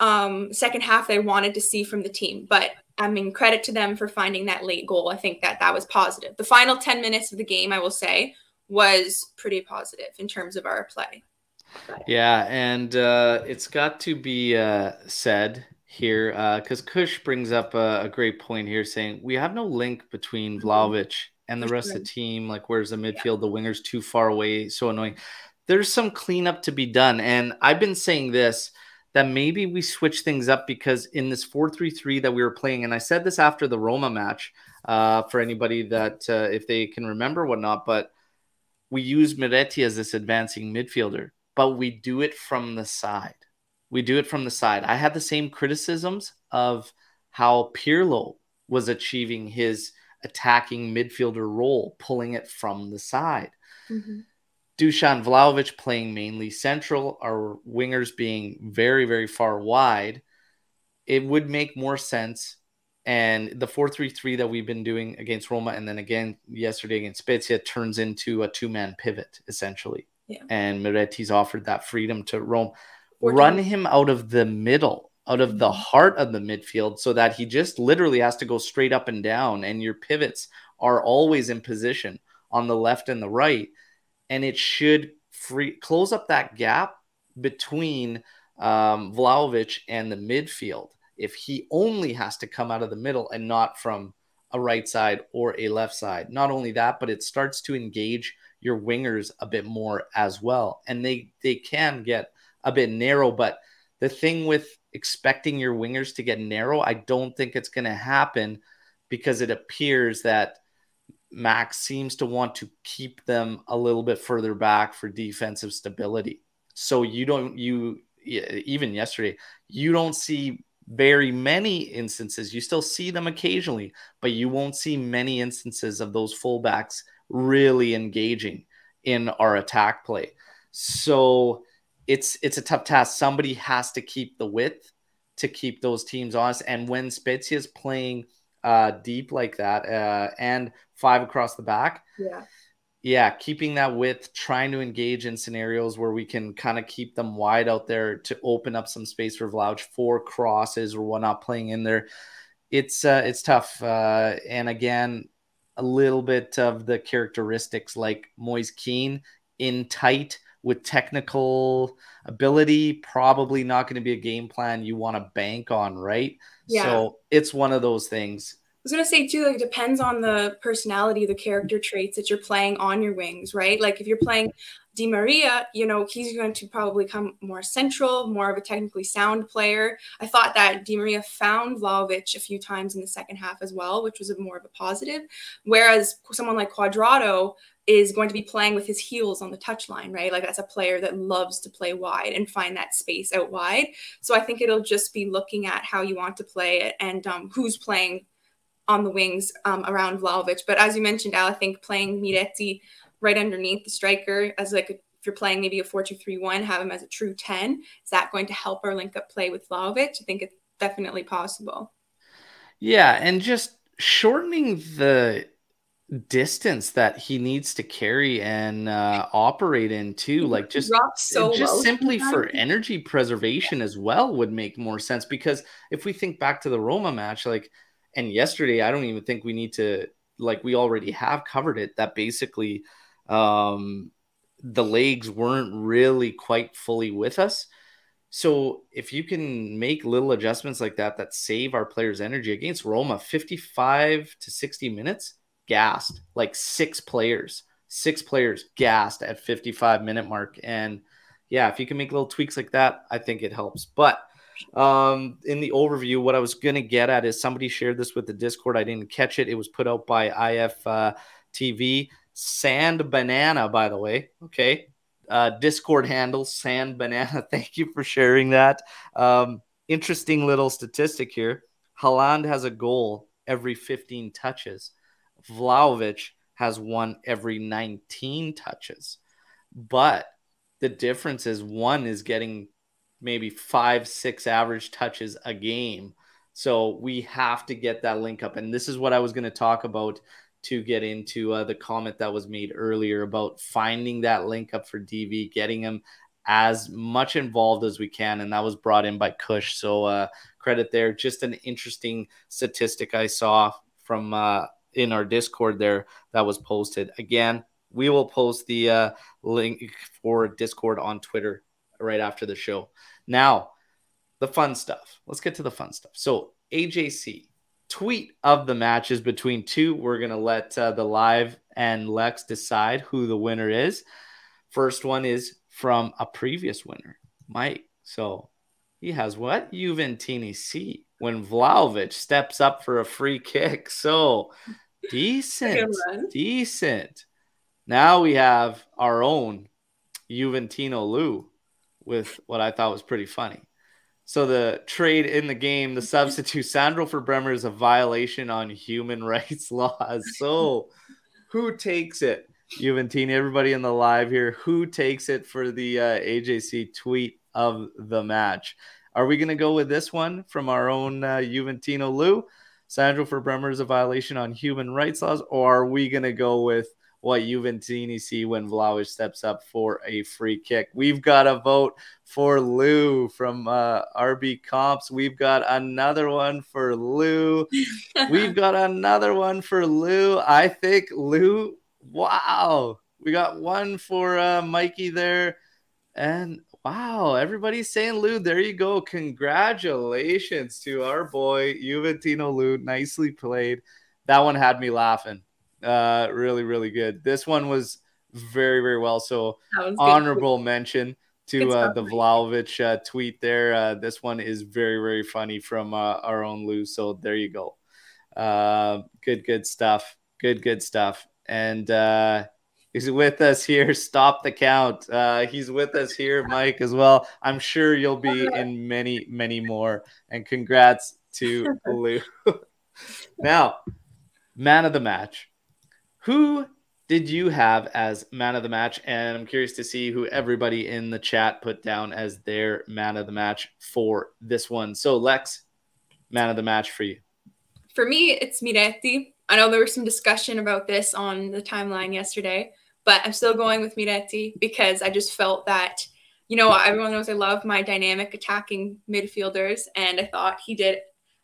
um, second half they wanted to see from the team. But I mean, credit to them for finding that late goal. I think that that was positive. The final 10 minutes of the game, I will say, was pretty positive in terms of our play. Yeah, and uh, it's got to be uh, said here because uh, Kush brings up a, a, great point here, saying we have no link between mm-hmm. And the rest of the team. Like, where's the midfield? The wingers too far away, so annoying. There's some cleanup to be done, and I've been saying this that maybe we switch things up because in this 4-3-3 that we were playing, and I said this after the Roma match uh, for anybody that uh, if they can remember whatnot, but we use Miretti as this advancing midfielder, but we do it from the side. We do it from the side. I had the same criticisms of how Pirlo was achieving his attacking midfielder role, pulling it from the side. Mm-hmm. Dusan Vlahovic playing mainly central, our wingers being very, very far wide. It would make more sense. And the 4 3 3 that we've been doing against Roma and then again yesterday against Spezia turns into a two man pivot, essentially. Yeah. And Miretti's offered that freedom to Rome. Run him out of the middle, out of the mm-hmm. heart of the midfield, so that he just literally has to go straight up and down, and your pivots are always in position on the left and the right, and it should free close up that gap between um, Vlahovic and the midfield. If he only has to come out of the middle and not from a right side or a left side. Not only that, but it starts to engage your wingers a bit more as well. And they they can get a bit narrow. But the thing with expecting your wingers to get narrow, I don't think it's going to happen because it appears that Max seems to want to keep them a little bit further back for defensive stability. So you don't, you, even yesterday, you don't see very many instances. You still see them occasionally, but you won't see many instances of those fullbacks really engaging in our attack play. So it's it's a tough task. Somebody has to keep the width to keep those teams honest. And when Spezia is playing uh, deep like that uh, and five across the back, yeah, yeah, keeping that width, trying to engage in scenarios where we can kind of keep them wide out there to open up some space for Vlauch for crosses or whatnot playing in there. It's uh, it's tough. Uh, and again, a little bit of the characteristics like Moise Kean in tight with technical ability, probably not going to be a game plan you want to bank on, right? Yeah. So it's one of those things. I was gonna say too, like it depends on the personality, the character traits that you're playing on your wings, right? Like if you're playing Di Maria, you know, he's going to probably come more central, more of a technically sound player. I thought that Di Maria found Vlahovic a few times in the second half as well, which was a more of a positive. Whereas someone like Cuadrado is going to be playing with his heels on the touchline, right? Like that's a player that loves to play wide and find that space out wide. So I think it'll just be looking at how you want to play it and um, who's playing on the wings um, around Vlahovic. But as you mentioned, Al, I think playing Miretti right underneath the striker as like a, if you're playing maybe a 4-2-3-1, have him as a true 10. Is that going to help our link up play with Vlahovic? I think it's definitely possible. Yeah, and just shortening the distance that he needs to carry and uh, operate in too like just so just simply for energy preservation as well would make more sense because if we think back to the Roma match like and yesterday I don't even think we need to like we already have covered it that basically um, the legs weren't really quite fully with us. So if you can make little adjustments like that that save our players' energy against Roma, 55 to 60 minutes, gassed, like six players, six players gassed at 55 minute mark. And yeah, if you can make little tweaks like that, I think it helps. But um, in the overview, what I was going to get at is somebody shared this with the Discord. I didn't catch it. It was put out by IF uh, TV. Sand Banana, by the way. Okay. Uh, Discord handle Sand Banana. Thank you for sharing that. Um, interesting little statistic here. Haaland has a goal every 15 touches. Vlahovic has one every 19 touches. But the difference is one is getting maybe five, six average touches a game. So we have to get that link up. And this is what I was going to talk about to get into uh, the comment that was made earlier about finding that link up for DV, getting him as much involved as we can. And that was brought in by Kush. So uh, credit there. Just an interesting statistic I saw from uh, in our Discord there that was posted. Again, we will post the uh, link for Discord on Twitter right after the show. Now, the fun stuff. Let's get to the fun stuff. So, AJC tweet of the matches between two. We're to let uh, the live and Lex decide who the winner is. First one is from a previous winner, Mike. So he has what? Juventini C when Vlahovic steps up for a free kick. So decent, decent. Now we have our own Juventino Lou with what I thought was pretty funny. So the trade in the game, the substitute Sandro for Bremer is a violation on human rights laws. So who takes it? Juventini, everybody in the live here, who takes it for the uh, AJC tweet of the match? Are we going to go with this one from our own uh, Juventino Lou? Sandro for Bremer is a violation on human rights laws, or are we going to go with what Juventini see when Vlahovic steps up for a free kick. We've got a vote for Lou from uh, RB Comps. We've got another one for Lou. We've got another one for Lou. I think Lou, wow. We got one for uh, Mikey there. And wow, everybody's saying Lou. There you go. Congratulations to our boy, Juventino Lou. Nicely played. That one had me laughing. Uh, really, really good. This one was very, very well. So honorable good. mention to uh, the Vlahovic uh, tweet there. Uh, this one is very, very funny from uh, our own Lou. So there you go. Uh, good, good stuff. Good, good stuff. And uh, he's with us here. Stop the count. Uh, he's with us here, Mike, as well. I'm sure you'll be in many, many more. And congrats to Lou. now, man of the match. Who did you have as man of the match? And I'm curious to see who everybody in the chat put down as their man of the match for this one. So, Lex, man of the match for you. For me, it's Miretti. I know there was some discussion about this on the timeline yesterday, but I'm still going with Miretti because I just felt that, you know, everyone knows I love my dynamic attacking midfielders, and I thought he did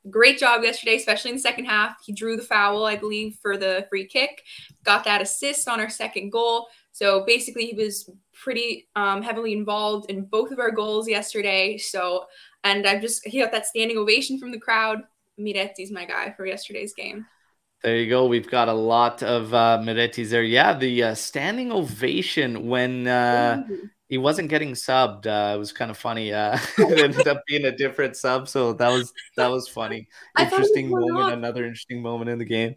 a great job yesterday, especially in the second half. He drew the foul, I believe, for the free kick, got that assist on our second goal. So basically, he was pretty um, heavily involved in both of our goals yesterday. So, and I've just he got that standing ovation from the crowd. Miretti's my guy for yesterday's game. There you go. We've got a lot of uh, Miretti's there. Yeah, the uh, standing ovation when uh, he wasn't getting subbed. Uh, it was kind of funny. Uh, it ended up being a different sub, so that was that was funny. Interesting moment. Another interesting moment in the game.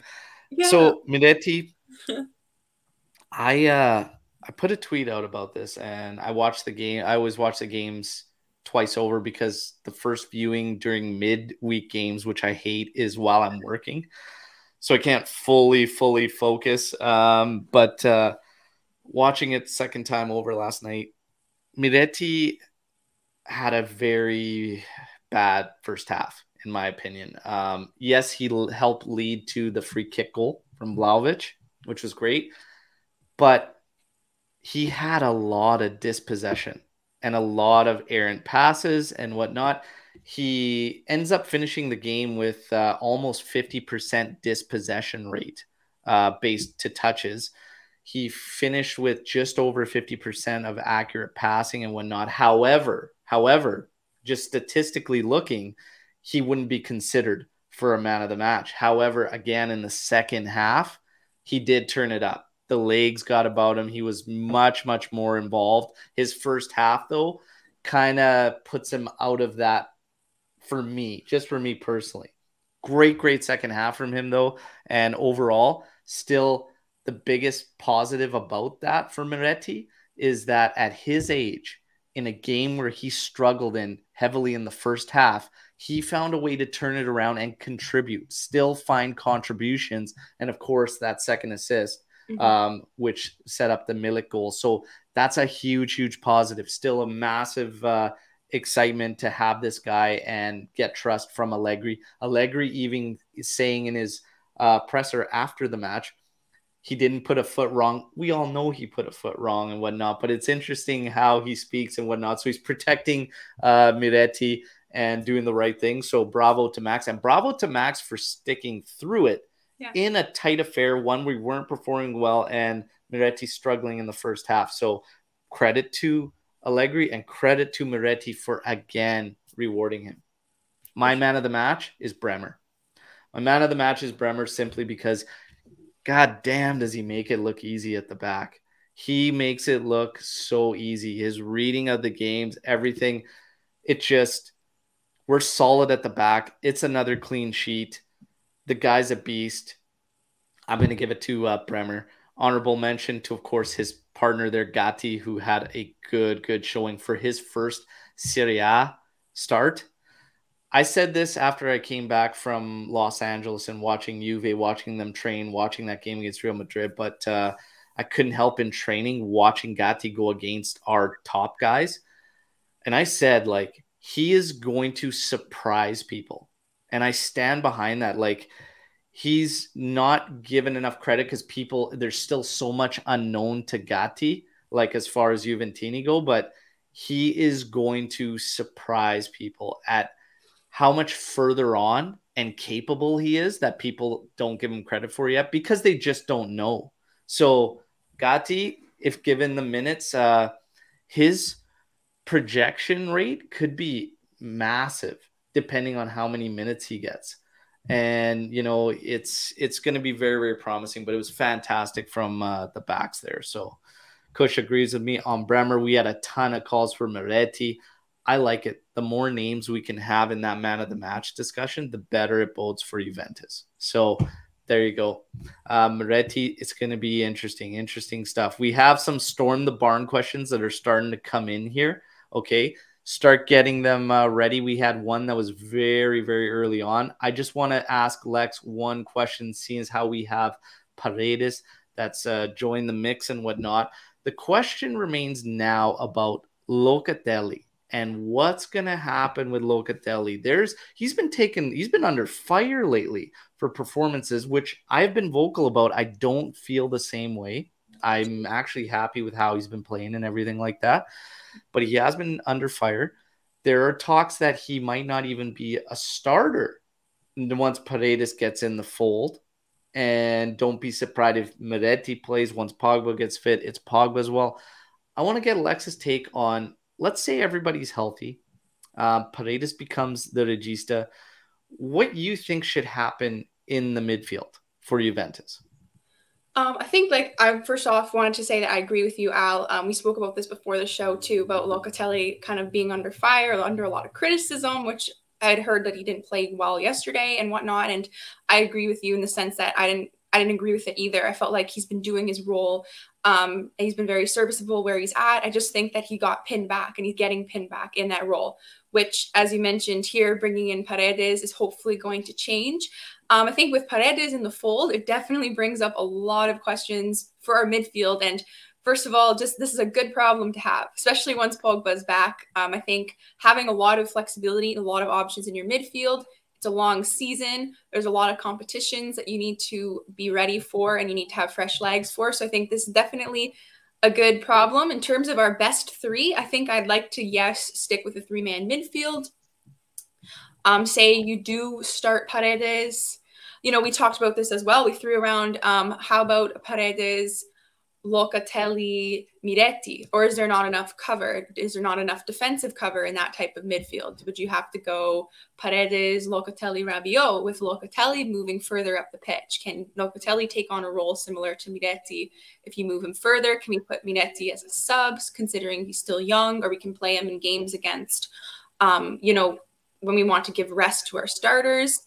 Yeah. So Miretti, I uh, I put a tweet out about this, and I watched the game. I always watch the games twice over because the first viewing during mid-week games, which I hate, is while I'm working, so I can't fully fully focus. Um, but uh, watching it second time over last night Miretti had a very bad first half, in my opinion. Um, yes, he helped lead to the free kick goal from Vlahovic, which was great, but he had a lot of dispossession and a lot of errant passes and whatnot. He ends up finishing the game with uh, almost 50% dispossession rate uh, based to touches. He finished with just over 50% of accurate passing and whatnot. However, however, just statistically looking, he wouldn't be considered for a man of the match. However, again, in the second half, he did turn it up. The legs got about him. He was much, much more involved. His first half, though, kind of puts him out of that for me, just for me personally. Great, great second half from him, though. And overall, still the biggest positive about that for Miretti is that at his age, in a game where he struggled in heavily in the first half, he found a way to turn it around and contribute, still find contributions. And of course, that second assist, mm-hmm. um, which set up the Milik goal. So that's a huge, huge positive. Still a massive uh, excitement to have this guy and get trust from Allegri. Allegri even saying in his uh, presser after the match he didn't put a foot wrong. We all know he put a foot wrong and whatnot, but it's interesting how he speaks and whatnot. So he's protecting uh, Miretti and doing the right thing. So bravo to Max and bravo to Max for sticking through it yeah. in a tight affair, one we weren't performing well and Miretti struggling in the first half. So credit to Allegri and credit to Miretti for again rewarding him. My man of the match is Bremer. My man of the match is Bremer simply because god damn does he make it look easy at the back. He makes it look so easy. His reading of the games, everything, it just we're solid at the back. It's another clean sheet. The guy's a beast. I'm going to give it to uh, Bremer. Honorable mention to, of course, his partner there, Gatti, who had a good, good showing for his first Serie A start. I said this after I came back from Los Angeles and watching Juve, watching them train, watching that game against Real Madrid. But uh, I couldn't help in training watching Gatti go against our top guys. And I said, like, he is going to surprise people. And I stand behind that. Like, he's not given enough credit because people, there's still so much unknown to Gatti, like as far as Juventini go. But he is going to surprise people at how much further on and capable he is that people don't give him credit for yet because they just don't know. So Gatti, if given the minutes, uh, his projection rate could be massive depending on how many minutes he gets. And you know, it's it's going to be very very promising. But it was fantastic from uh, the backs there. So Kush agrees with me on Bremer. We had a ton of calls for Miretti. I like it. The more names we can have in that man of the match discussion, the better it bodes for Juventus. So there you go. Uh, Miretti, it's going to be interesting, interesting stuff. We have some storm the barn questions that are starting to come in here. Okay. Start getting them uh, ready. We had one that was very, very early on. I just want to ask Lex one question, seeing as how we have Paredes that's uh, joined the mix and whatnot. The question remains now about Locatelli and what's going to happen with Locatelli. There's he's been taken he's been under fire lately for performances which I've been vocal about. I don't feel the same way. I'm actually happy with how he's been playing and everything like that. But he has been under fire. There are talks that he might not even be a starter once Paredes gets in the fold. And don't be surprised if Miretti plays once Pogba gets fit. It's Pogba as well. I want to get Alexis' take on let's say everybody's healthy. Uh, Paredes becomes the regista. What you think should happen in the midfield for Juventus? Um, I think, like, I first off wanted to say that I agree with you, Al. Um, we spoke about this before the show too about Locatelli kind of being under fire, under a lot of criticism, which I had heard that he didn't play well yesterday and whatnot. And I agree with you in the sense that I didn't I didn't agree with it either. I felt like he's been doing his role. Um, he's been very serviceable where he's at. I just think that he got pinned back and he's getting pinned back in that role, which, as you mentioned here, bringing in Paredes is hopefully going to change. Um, I think with Paredes in the fold, it definitely brings up a lot of questions for our midfield. And first of all, just this is a good problem to have, especially once Pogba's back. Um, I think having a lot of flexibility, and a lot of options in your midfield it's a long season. There's a lot of competitions that you need to be ready for and you need to have fresh legs for. So I think this is definitely a good problem. In terms of our best three, I think I'd like to, yes, stick with a three man midfield. Um, say you do start Paredes. You know, we talked about this as well. We threw around um, how about Paredes, Locatelli, Miretti? Or is there not enough cover? Is there not enough defensive cover in that type of midfield? Would you have to go Paredes, Locatelli, Rabiot with Locatelli moving further up the pitch? Can Locatelli take on a role similar to Miretti? If you move him further, can we put Miretti as a sub, considering he's still young, or we can play him in games against, um, you know, when we want to give rest to our starters?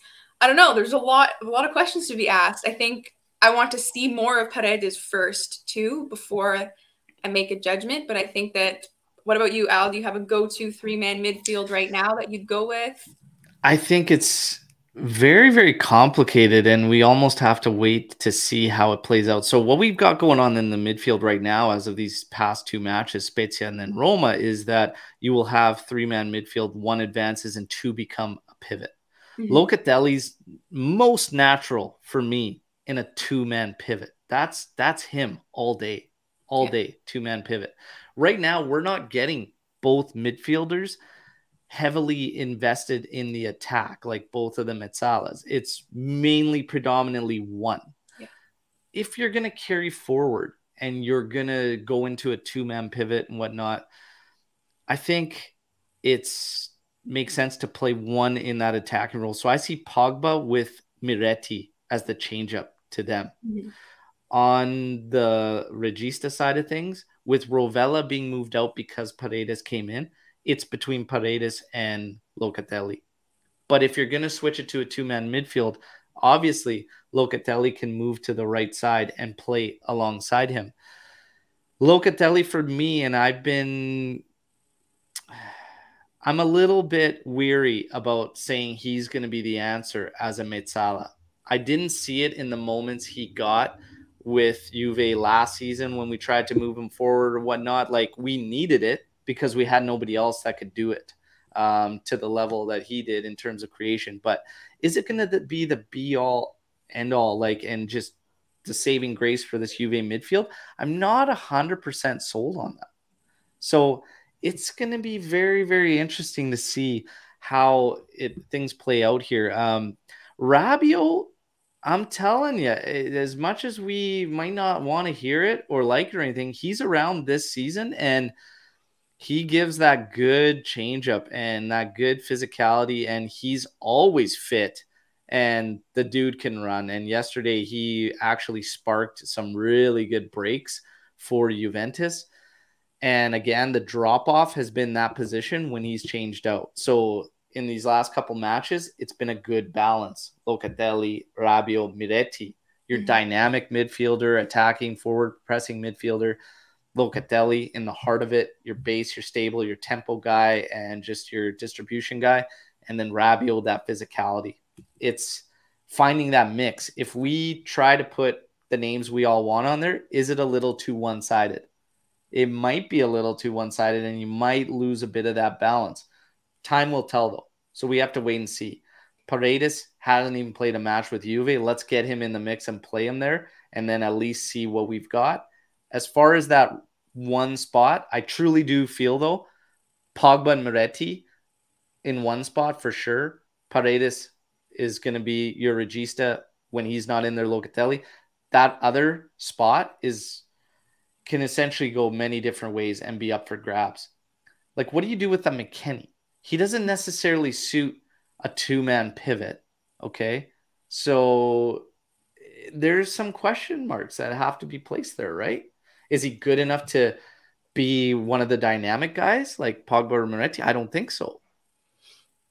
I don't know. There's a lot, a lot of questions to be asked. I think I want to see more of Paredes first too before I make a judgment. But I think that what about you, Al? Do you have a go-to three-man midfield right now that you'd go with? I think it's very, very complicated, and we almost have to wait to see how it plays out. So, what we've got going on in the midfield right now, as of these past two matches, Spezia and then Roma, is that you will have three-man midfield, one advances and two become a pivot. Mm-hmm. Locatelli's most natural for me in a two man pivot. That's that's him all day, all Yeah. day, two man pivot. Right now, we're not getting both midfielders heavily invested in the attack like both of the Mezzalas. It's mainly predominantly one. Yeah. If you're gonna carry forward and you're gonna go into a two man pivot and whatnot, I think it's makes sense to play one in that attacking role. So I see Pogba with Miretti as the changeup to them. Mhm. On the Regista side of things, with Rovella being moved out because Paredes came in, it's between Paredes and Locatelli. But if you're going to switch it to a two man midfield, obviously Locatelli can move to the right side and play alongside him. Locatelli for me, and I've been I'm a little bit weary about saying he's going to be the answer as a Mezzala. I didn't see it in the moments he got with Juve last season when we tried to move him forward or whatnot. Like we needed it because we had nobody else that could do it um, to the level that he did in terms of creation. But is it going to be the be all end all, like, and just the saving grace for this Juve midfield? I'm not hundred percent sold on that. So it's going to be very, very interesting to see how it things play out here. Um, Rabiot, I'm telling you, as much as we might not want to hear it or like it or anything, he's around this season and he gives that good changeup and that good physicality, and he's always fit. And the dude can run. And yesterday, he actually sparked some really good breaks for Juventus. And again, the drop off has been that position when he's changed out. So in these last couple matches, it's been a good balance. Locatelli, Rabiot, Miretti, your Mhm. dynamic midfielder, attacking, forward pressing midfielder. Locatelli in the heart of it, your base, your stable, your tempo guy, and just your distribution guy. And then Rabiot, that physicality. It's finding that mix. If we try to put the names we all want on there, is it a little too one sided? It might be a little too one sided, and you might lose a bit of that balance. Time will tell, though. So we have to wait and see. Paredes hasn't even played a match with Juve. Let's get him in the mix and play him there, and then at least see what we've got. As far as that one spot, I truly do feel though, Pogba and Moretti in one spot for sure. Paredes is going to be your regista when he's not in there. Locatelli. That other spot is can essentially go many different ways and be up for grabs. Like, what do you do with a McKennie? He doesn't necessarily suit a two man pivot. Okay. So there's some question marks that have to be placed there, right? Is he good enough to be one of the dynamic guys like Pogba or Moretti? I don't think so.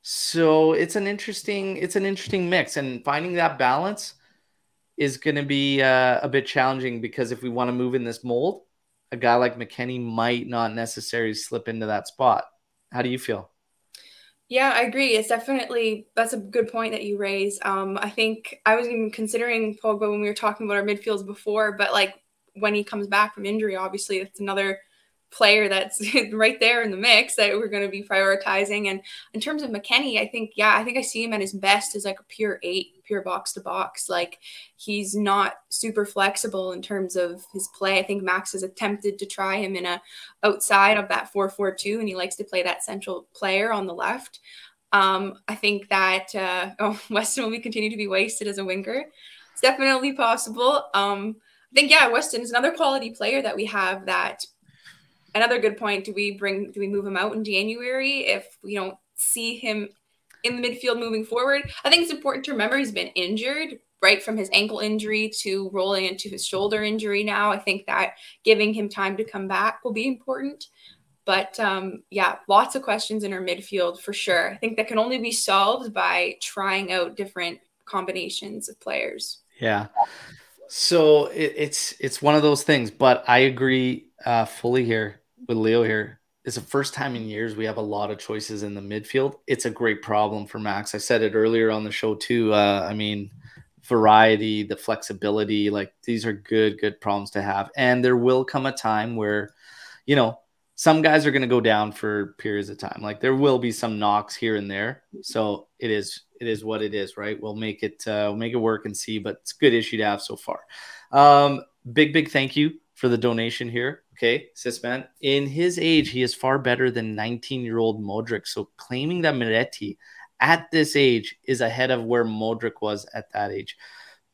So it's an interesting it's an interesting mix, and finding that balance is going to be uh, a bit challenging because if we want to move in this mold, a guy like McKennie might not necessarily slip into that spot. How do you feel? Yeah, I agree. It's definitely that's a good point that you raise. Um, I think I was even considering Pogba when we were talking about our midfields before, but like when he comes back from injury, obviously that's another player that's right there in the mix that we're going to be prioritizing. And in terms of McKennie, I think yeah, I think I see him at his best as like a pure eight, pure box to box. Like he's not super flexible in terms of his play. I think Max has attempted to try him in a outside of that 4-4-2 and he likes to play that central player on the left. Um, I think that uh, oh, Weston will be continue to be wasted as a winger. It's definitely possible. Um, I think yeah, Weston is another quality player that we have. That another good point. Do we bring? Do we move him out in January if we don't see him in the midfield moving forward? I think it's important to remember he's been injured right from his ankle injury to rolling into his shoulder injury now. I think that giving him time to come back will be important. But um, yeah, lots of questions in our midfield for sure. I think that can only be solved by trying out different combinations of players. Yeah. So it, it's it's one of those things, but I agree uh, fully here with Leo. Here it's the first time in years we have a lot of choices in the midfield. It's a great problem for Max. I said it earlier on the show too. Uh, I mean, variety, the flexibility, like these are good good problems to have. And there will come a time where, you know, some guys are going to go down for periods of time. Like there will be some knocks here and there. So it is it is what it is, right? We'll make it uh, we'll make it work and see, but it's a good issue to have so far. Um, big, big thank you for the donation here. Okay, Sisman. In his age, he is far better than 19 year old Modric. So claiming that Miretti at this age is ahead of where Modric was at that age.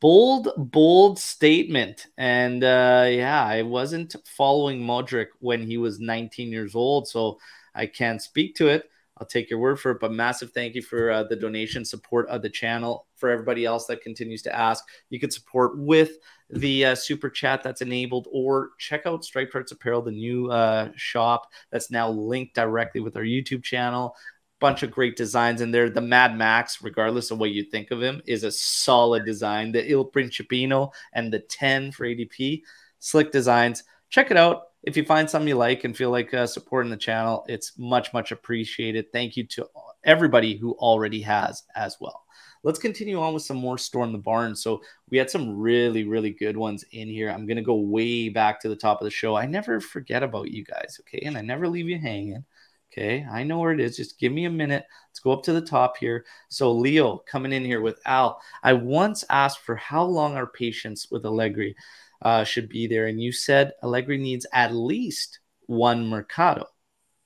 Bold, bold statement. And uh, yeah, I wasn't following Modric when he was 19 years old. So I can't speak to it. I'll take your word for it. But massive thank you for uh, the donation support of the channel. For everybody else that continues to ask, you can support with the uh, super chat that's enabled, or check out Striped Hearts Apparel, the new uh, shop that's now linked directly with our YouTube channel. Bunch of great designs in there. The Mad Max, regardless of what you think of him, is a solid design. The Il Principino and the 10 for ADP, slick designs. Check it out if you find something you like and feel like uh, supporting the channel, it's much, much appreciated. Thank you to everybody who already has as well. Let's continue on with some more Storm the Barn. So we had some really, really good ones in here. I'm going to go way back to the top of the show. I never forget about you guys, okay? And I never leave you hanging. Okay, I know where it is. Just give me a minute. Let's go up to the top here. So, Leo coming in here with Al. I once asked for how long our patience with Allegri uh, should be there. And you said Allegri needs at least one Mercato.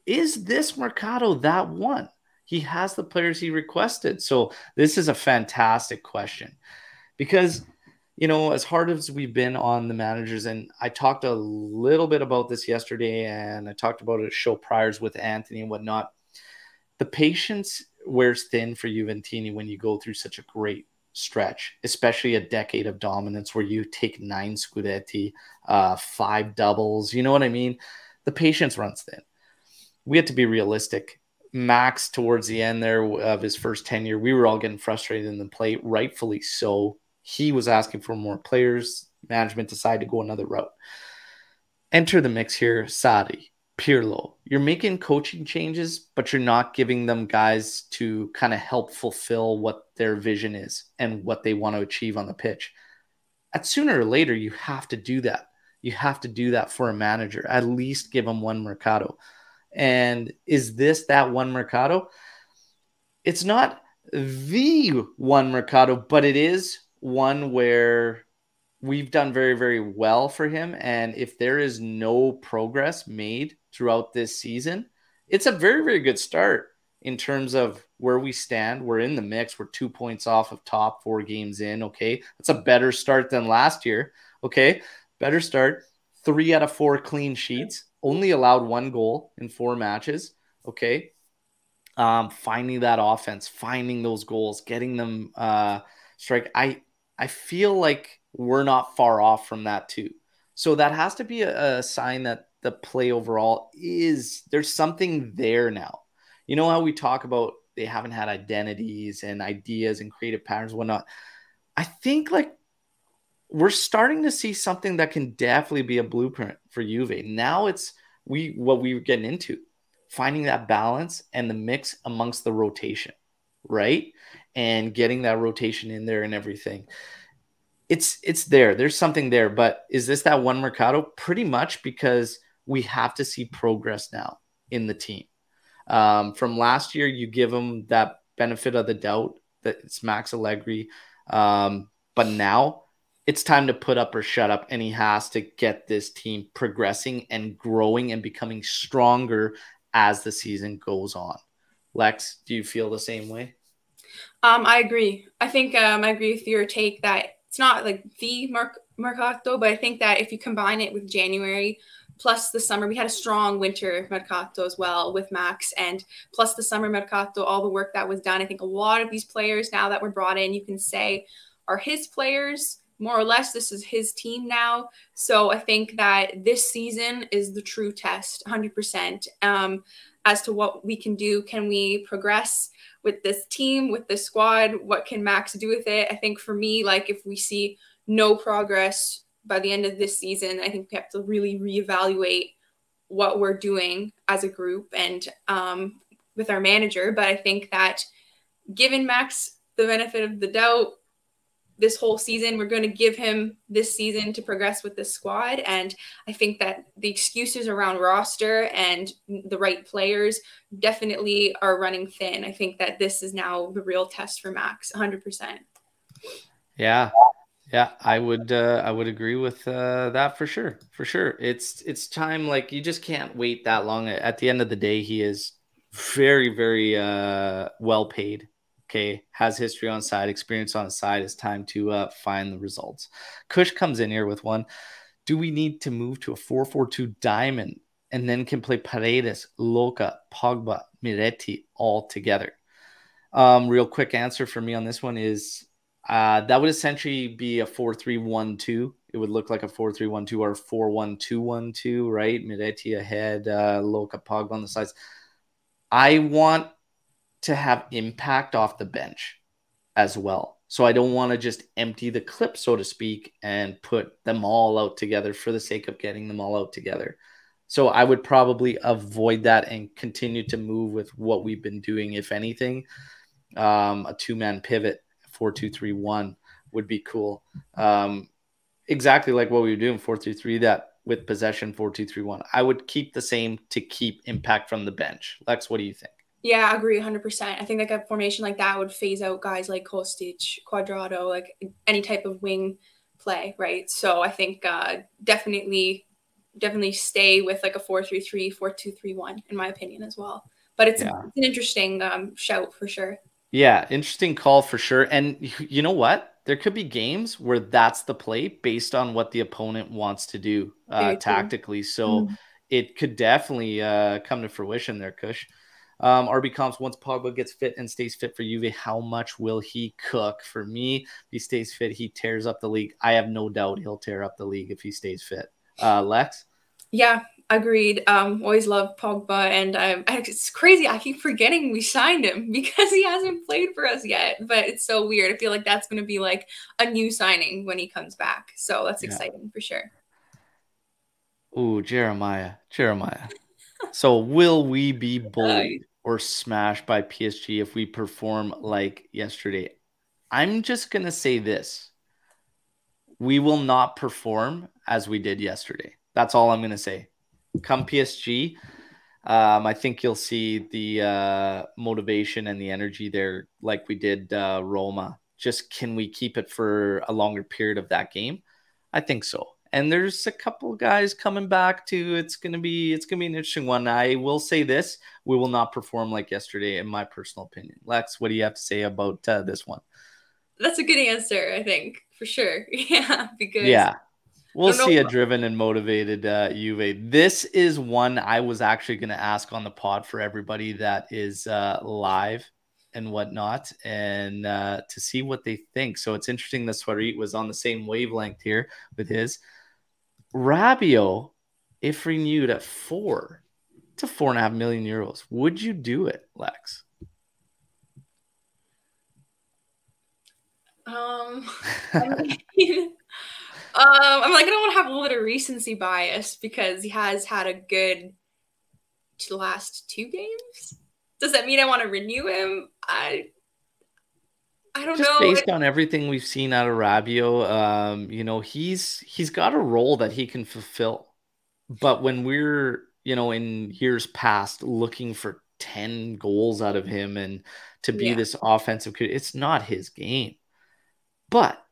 Is this Mercato that one? He has the players he requested. So this is a fantastic question because, you know, as hard as we've been on the managers, and I talked a little bit about this yesterday and I talked about it show priors with Anthony and whatnot. The patience wears thin for Juventini when you go through such a great stretch, especially a decade of dominance where you take nine Scudetti, uh, five doubles. You know what I mean? The patience runs thin. We have to be realistic. Max, towards the end there of his first tenure, we were all getting frustrated in the play, rightfully so. He was asking for more players. Management decided to go another route. Enter the mix here, Sarri. Pirlo. You're making coaching changes, but you're not giving them guys to kind of help fulfill what their vision is and what they want to achieve on the pitch. At sooner or later, you have to do that. You have to do that for a manager. At least give them one Mercato. And is this that one Mercato? It's not the one Mercato, but it is one where we've done very, very well for him. And if there is no progress made throughout this season, it's a very, very good start in terms of where we stand. We're in the mix. We're two points off of top four games in. Okay. That's a better start than last year. Okay. Better start. Three out of four clean sheets. Only allowed one goal in four matches. Okay. Um, finding that offense, finding those goals, getting them uh strike. I I feel like we're not far off from that too. So that has to be a, a sign that the play overall is there's something there now. You know how we talk about they haven't had identities and ideas and creative patterns, whatnot. I think like we're starting to see something that can definitely be a blueprint for Juve. Now it's we what we were getting into, finding that balance and the mix amongst the rotation, right? And getting that rotation in there and everything it's it's there. There's something there, but is this that one Mercato? Pretty much because we have to see progress now in the team. Um, from last year, you give them that benefit of the doubt that it's Max Allegri, um, but now it's time to put up or shut up, and he has to get this team progressing and growing and becoming stronger as the season goes on. Lex, do you feel the same way? Um, I agree. I think um, I agree with your take that it's not like the Merc- Mercato, but I think that if you combine it with January plus the summer, we had a strong winter Mercato as well with Max, and plus the summer Mercato, all the work that was done. I think a lot of these players now that were brought in, you can say are his players more or less this is his team now so i think that this season is the true test 100% um, as to what we can do can we progress with this team, with this squad? What can Max do with it? I think for me, like if we see no progress by the end of this season, I think we have to really reevaluate what we're doing as a group and um, with our manager. But I think that given Max the benefit of the doubt, this whole season. We're going to give him this season to progress with the squad. And I think that the excuses around roster and the right players definitely are running thin. I think that this is now the real test for Max 100%. Yeah. Yeah, I would uh, I would agree with uh, that for sure. For sure. It's it's time like you just can't wait that long. At the end of the day, he is very very uh, well paid. Okay, has history on side, experience on side. It's time to uh, find the results. Kush comes in here with one. Do we need to move to a 4-4-2 diamond and then can play Paredes, Loca, Pogba, Miretti all together? Um, real quick answer for me on this one is uh, that would essentially be a 4 3 1 2. It would look like a 4 3 1 2 or 4 1 2 1 2, right? Miretti ahead, uh, Loca Pogba on the sides. I want to have impact off the bench as well. So I don't want to just empty the clip, so to speak, and put them all out together for the sake of getting them all out together. So I would probably avoid that and continue to move with what we've been doing, if anything, um, a two man pivot four two three one would be cool. Um, exactly like what we were doing four three three that with possession four two three one. I would keep the same to keep impact from the bench. Lex, what do you think? Yeah, I agree 100%. I think like a formation like that would phase out guys like Kostic, Cuadrado, like any type of wing play, right? So I think uh, definitely definitely stay with like a 4-3-3, 4-2-3-1 in my opinion as well. But it's, yeah. an interesting um, shout for sure. Yeah, interesting call for sure. And you know what? There could be games where that's the play based on what the opponent wants to do uh, tactically. So mm. it could definitely uh, come to fruition there, Kush. Um, RB comps once Pogba gets fit and stays fit for Juve, how much will he cook? For me, if he stays fit, he tears up the league. I have no doubt he'll tear up the league if he stays fit. Uh, Lex? Yeah, Agreed. Um, always love Pogba, and um, it's crazy. I keep forgetting we signed him because he hasn't played for us yet. But it's so weird. I feel like that's going to be like a new signing when he comes back. So that's yeah. exciting for sure. Ooh, Jeremiah, Jeremiah. so will we be bullied or smashed by PSG if we perform like yesterday? I'm just gonna say this: we will not perform as we did yesterday. That's all I'm gonna say come PSG, um, I think you'll see the uh, motivation and the energy there, like we did uh, Roma. Just can we keep it for a longer period of that game? I think so. And there's a couple guys coming back to. It's gonna be it's gonna be an interesting one. I will say this: we will not perform like yesterday, in my personal opinion. Lex, what do you have to say about uh, this one? That's a good answer, I think, for sure. Yeah, because yeah, We'll see a driven and motivated uh, Juve. This is one I was actually going to ask on the pod for everybody that is uh, live and whatnot, and uh, to see what they think. So it's interesting that Swarit was on the same wavelength here with his. Rabiot, if renewed at four to four and a half million euros, would you do it, Lex? Um, I mean, um, I'm like, I don't want to have a little bit of recency bias because he has had a good last two games. Does that mean I want to renew him? I I don't Just know. Based on everything we've seen out of Rabiot, um, you know, he's he's got a role that he can fulfill. But when we're, you know, in years past looking for 10 goals out of him and to be yeah. this offensive, it's not his game. But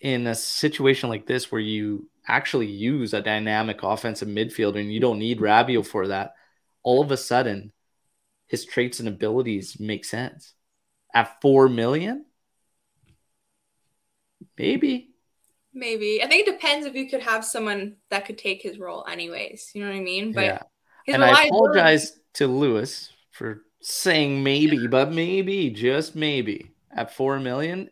in a situation like this where you actually use a dynamic offensive midfielder and you don't need Rabiot for that, all of a sudden his traits and abilities make sense. At four million, maybe. Maybe. I think it depends if you could have someone that could take his role anyways. You know what I mean? But yeah. and I apologize to Lewis for saying maybe, but maybe, just maybe, at four million,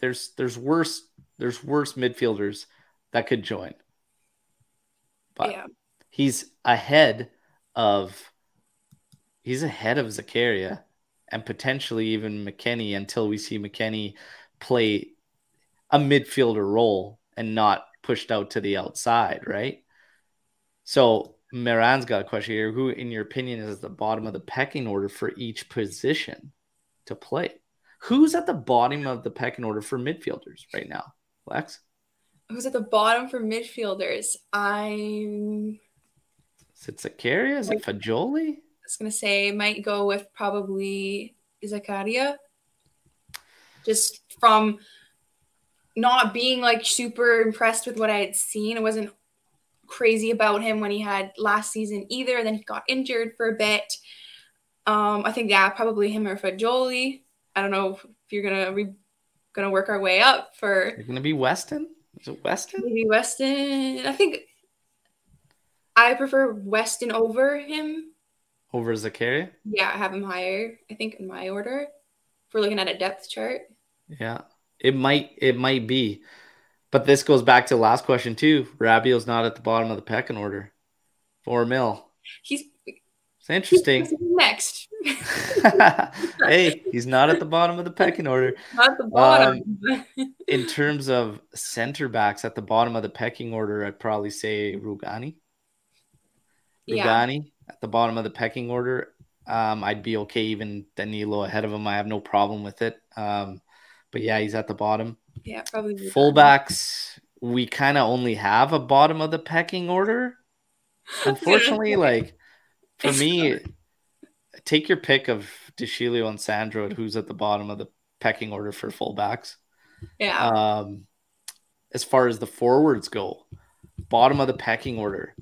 there's there's worse there's worse midfielders that could join. But yeah. he's ahead of he's ahead of Zakaria and potentially even McKennie until we see McKennie play a midfielder role and not pushed out to the outside, right? So Moran's got a question here. Who, in your opinion, is at the bottom of the pecking order for each position to play? Who's at the bottom of the pecking order for midfielders right now, Lex? Who's at the bottom for midfielders? I'm. Is it Zakaria? Is it Fagioli? I was gonna say might go with probably Zakaria. Just from not being like super impressed with what I had seen. I wasn't crazy about him when he had last season either. Then he got injured for a bit. Um, I think yeah, probably him or Fagioli. I don't know if you're gonna re- gonna work our way up for. You're gonna be Weston. Is it Weston? Maybe Weston. I think I prefer Weston over him. Over Zakaria? Yeah, I have him higher. I think in my order. If we're looking at a depth chart. Yeah, it might it might be, but this goes back to the last question too. Rabiot's not at the bottom of the pecking order. Four mil. He's. It's interesting. He's next. hey, he's not at the bottom of the pecking order. Not the bottom. Um, in terms of center backs at the bottom of the pecking order, I'd probably say Rugani. Yeah. Rugani at the bottom of the pecking order. Um, I'd be okay even Danilo ahead of him. I have no problem with it. Um, but yeah, he's at the bottom. yeah, probably. Fullbacks, we kind of only have a bottom of the pecking order. Unfortunately, like for me, take your pick of De Sciglio and Sandro, who's at the bottom of the pecking order for fullbacks. Yeah. Um, as far as the forwards go, bottom of the pecking order,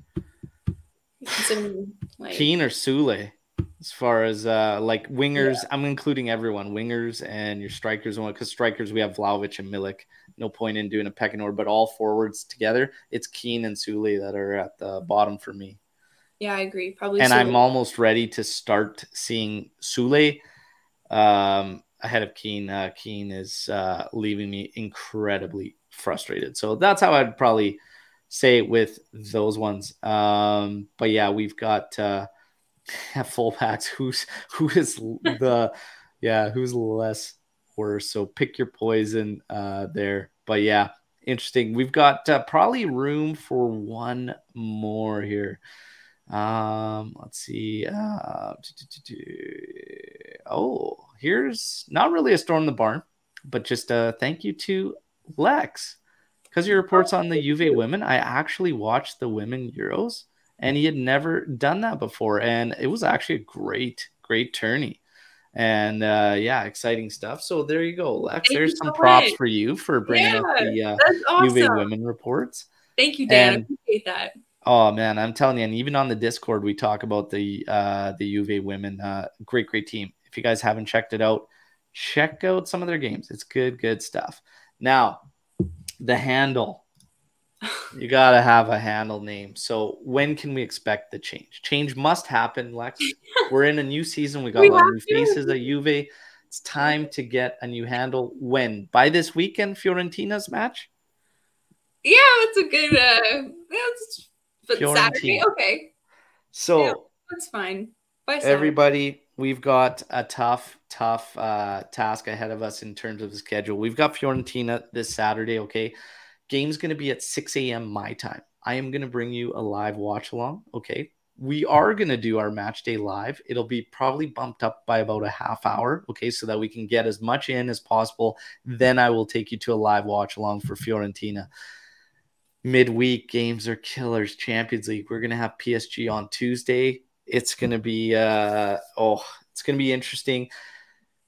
like, Kean or Soulé. As far as uh, like wingers, I'm including everyone, wingers and your strikers, because strikers we have Vlahovic and Milik. No point in doing a pecking order, but all forwards together, it's Kean and Soulé that are at the bottom for me. yeah, I agree. Probably. and I'm almost ready to start seeing Soulé um, ahead of Kean. Uh, Kean is uh, leaving me incredibly frustrated. So that's how I'd probably say it with those ones. Um, but yeah, we've got uh, fullbacks. Who's who is the yeah who's less worse? So pick your poison uh, there. But yeah, interesting. We've got uh, probably room for one more here. Um, let's see. Uh, oh, here's not really a storm in the barn, but just a thank you to Lex because your reports on the Juve women. I actually watched the women Euros, and he had never done that before, and it was actually a great, great tourney. And uh, yeah, exciting stuff. So there you go, Lex. Thank There's some so props much. for you for bringing up the uh, That's Juve women reports. Thank you, Dan. And- I appreciate that. Oh man, I'm telling you, and even on the Discord, we talk about the uh the Juve women. Uh great, great team. If you guys haven't checked it out, check out some of their games. It's good, good stuff. Now, the handle. You gotta have a handle name. So when can we expect the change? Change must happen, Lex. We're in a new season. We got We a lot of new to. faces at Juve. It's time to get a new handle. When? By this weekend, Fiorentina's match? Yeah, that's a good. uh That's but Saturday. Fiorentina. Okay, So Yeah. that's fine. By Saturday. everybody we've got a tough tough uh task ahead of us in terms of the schedule we've got fiorentina this saturday okay game's going to be at 6 a.m my time. I am going to bring you a live watch along okay? We are going to do our match day live. It'll be probably bumped up by about a half hour okay? So that we can get as much in as possible. Then i will take you to a live watch along for fiorentina. Midweek games are killers. Champions league we're going to have psg on tuesday. It's going to be uh oh it's going to be interesting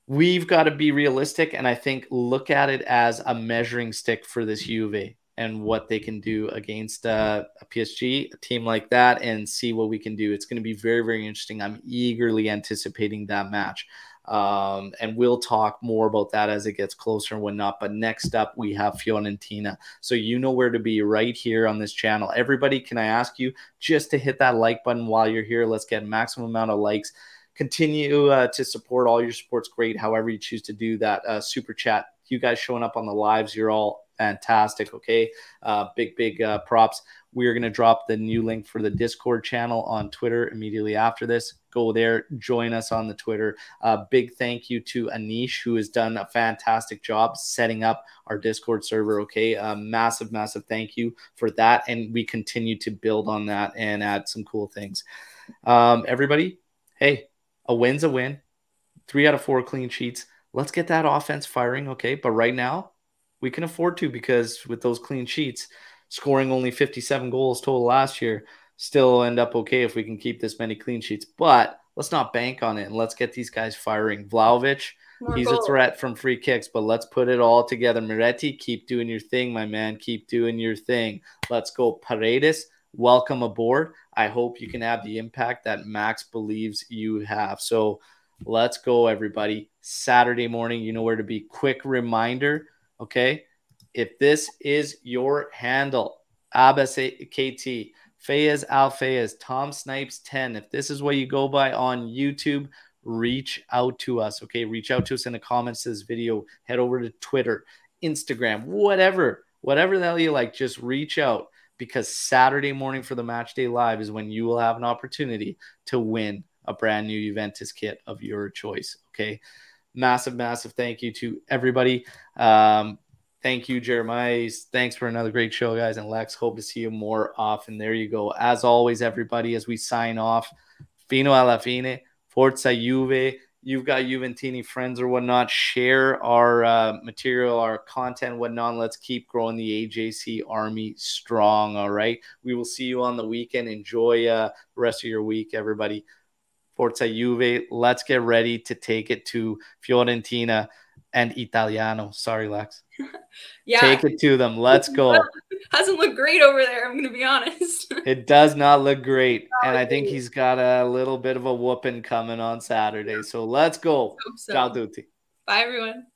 we've got to be realistic and i think look at it as a measuring stick for this juve and what they can do against uh, a psg a team like that and see what we can do it's going to be very very interesting i'm eagerly anticipating that match um, and we'll talk more about that as it gets closer and whatnot. But next up, we have Fiorentina. So you know where to be right here on this channel. Everybody, can I ask you just to hit that like button while you're here? Let's get maximum amount of likes. Continue uh, to support all your support's great. However you choose to do that. Uh, super chat. You guys showing up on the lives, you're all fantastic. Okay, uh, big big uh, props. We are going to drop the new link for the Discord channel on Twitter immediately after this. Go there, join us on the Twitter. Uh, big thank you to Anish, who has done a fantastic job setting up our Discord server. Okay, uh, massive, massive thank you for that. And we continue to build on that and add some cool things. Um, everybody, hey, a win's a win. Three out of four clean sheets. Let's get that offense firing. Okay, but right now, we can afford to because with those clean sheets, scoring only 57 goals total last year, still end up okay if we can keep this many clean sheets. But let's not bank on it and let's get these guys firing. Vlahovic, More He's goals. a threat from free kicks, but let's put it all together. Miretti, keep doing your thing, my man. Keep doing your thing. Let's go. Paredes, welcome aboard. I hope you can have the impact that Max believes you have. So let's go, everybody. Saturday morning, you know where to be. Quick reminder, okay? If this is your handle, Abbas KT, Fayez Al Fayez, Tom Snipes 10, if this is what you go by on YouTube, reach out to us. Okay. Reach out to us in the comments to this video. Head over to Twitter, Instagram, whatever, whatever the hell you like. Just reach out because Saturday morning for the match day live is when you will have an opportunity to win a brand new Juventus kit of your choice. Okay. Massive, massive thank you to everybody. Um, thank you, Jeremiah. Thanks for another great show, guys. And Lex, hope to see you more often. There you go. As always, everybody, as we sign off, Fino alla fine. Forza Juve. You've got Juventini friends or whatnot. Share our uh, material, our content, whatnot. Let's keep growing the AJC Army strong. All right. We will see you on the weekend. Enjoy uh, the rest of your week, everybody. Forza Juve. Let's get ready to take it to Fiorentina and Italiano. Sorry, Lex. Yeah, Take it to them. Let's go. hasn't looked great over there. I'm gonna be honest. It does not look great. And I think he's got a little bit of a whooping coming on Saturday. So let's go. So. Ciao, tutti. Bye, everyone.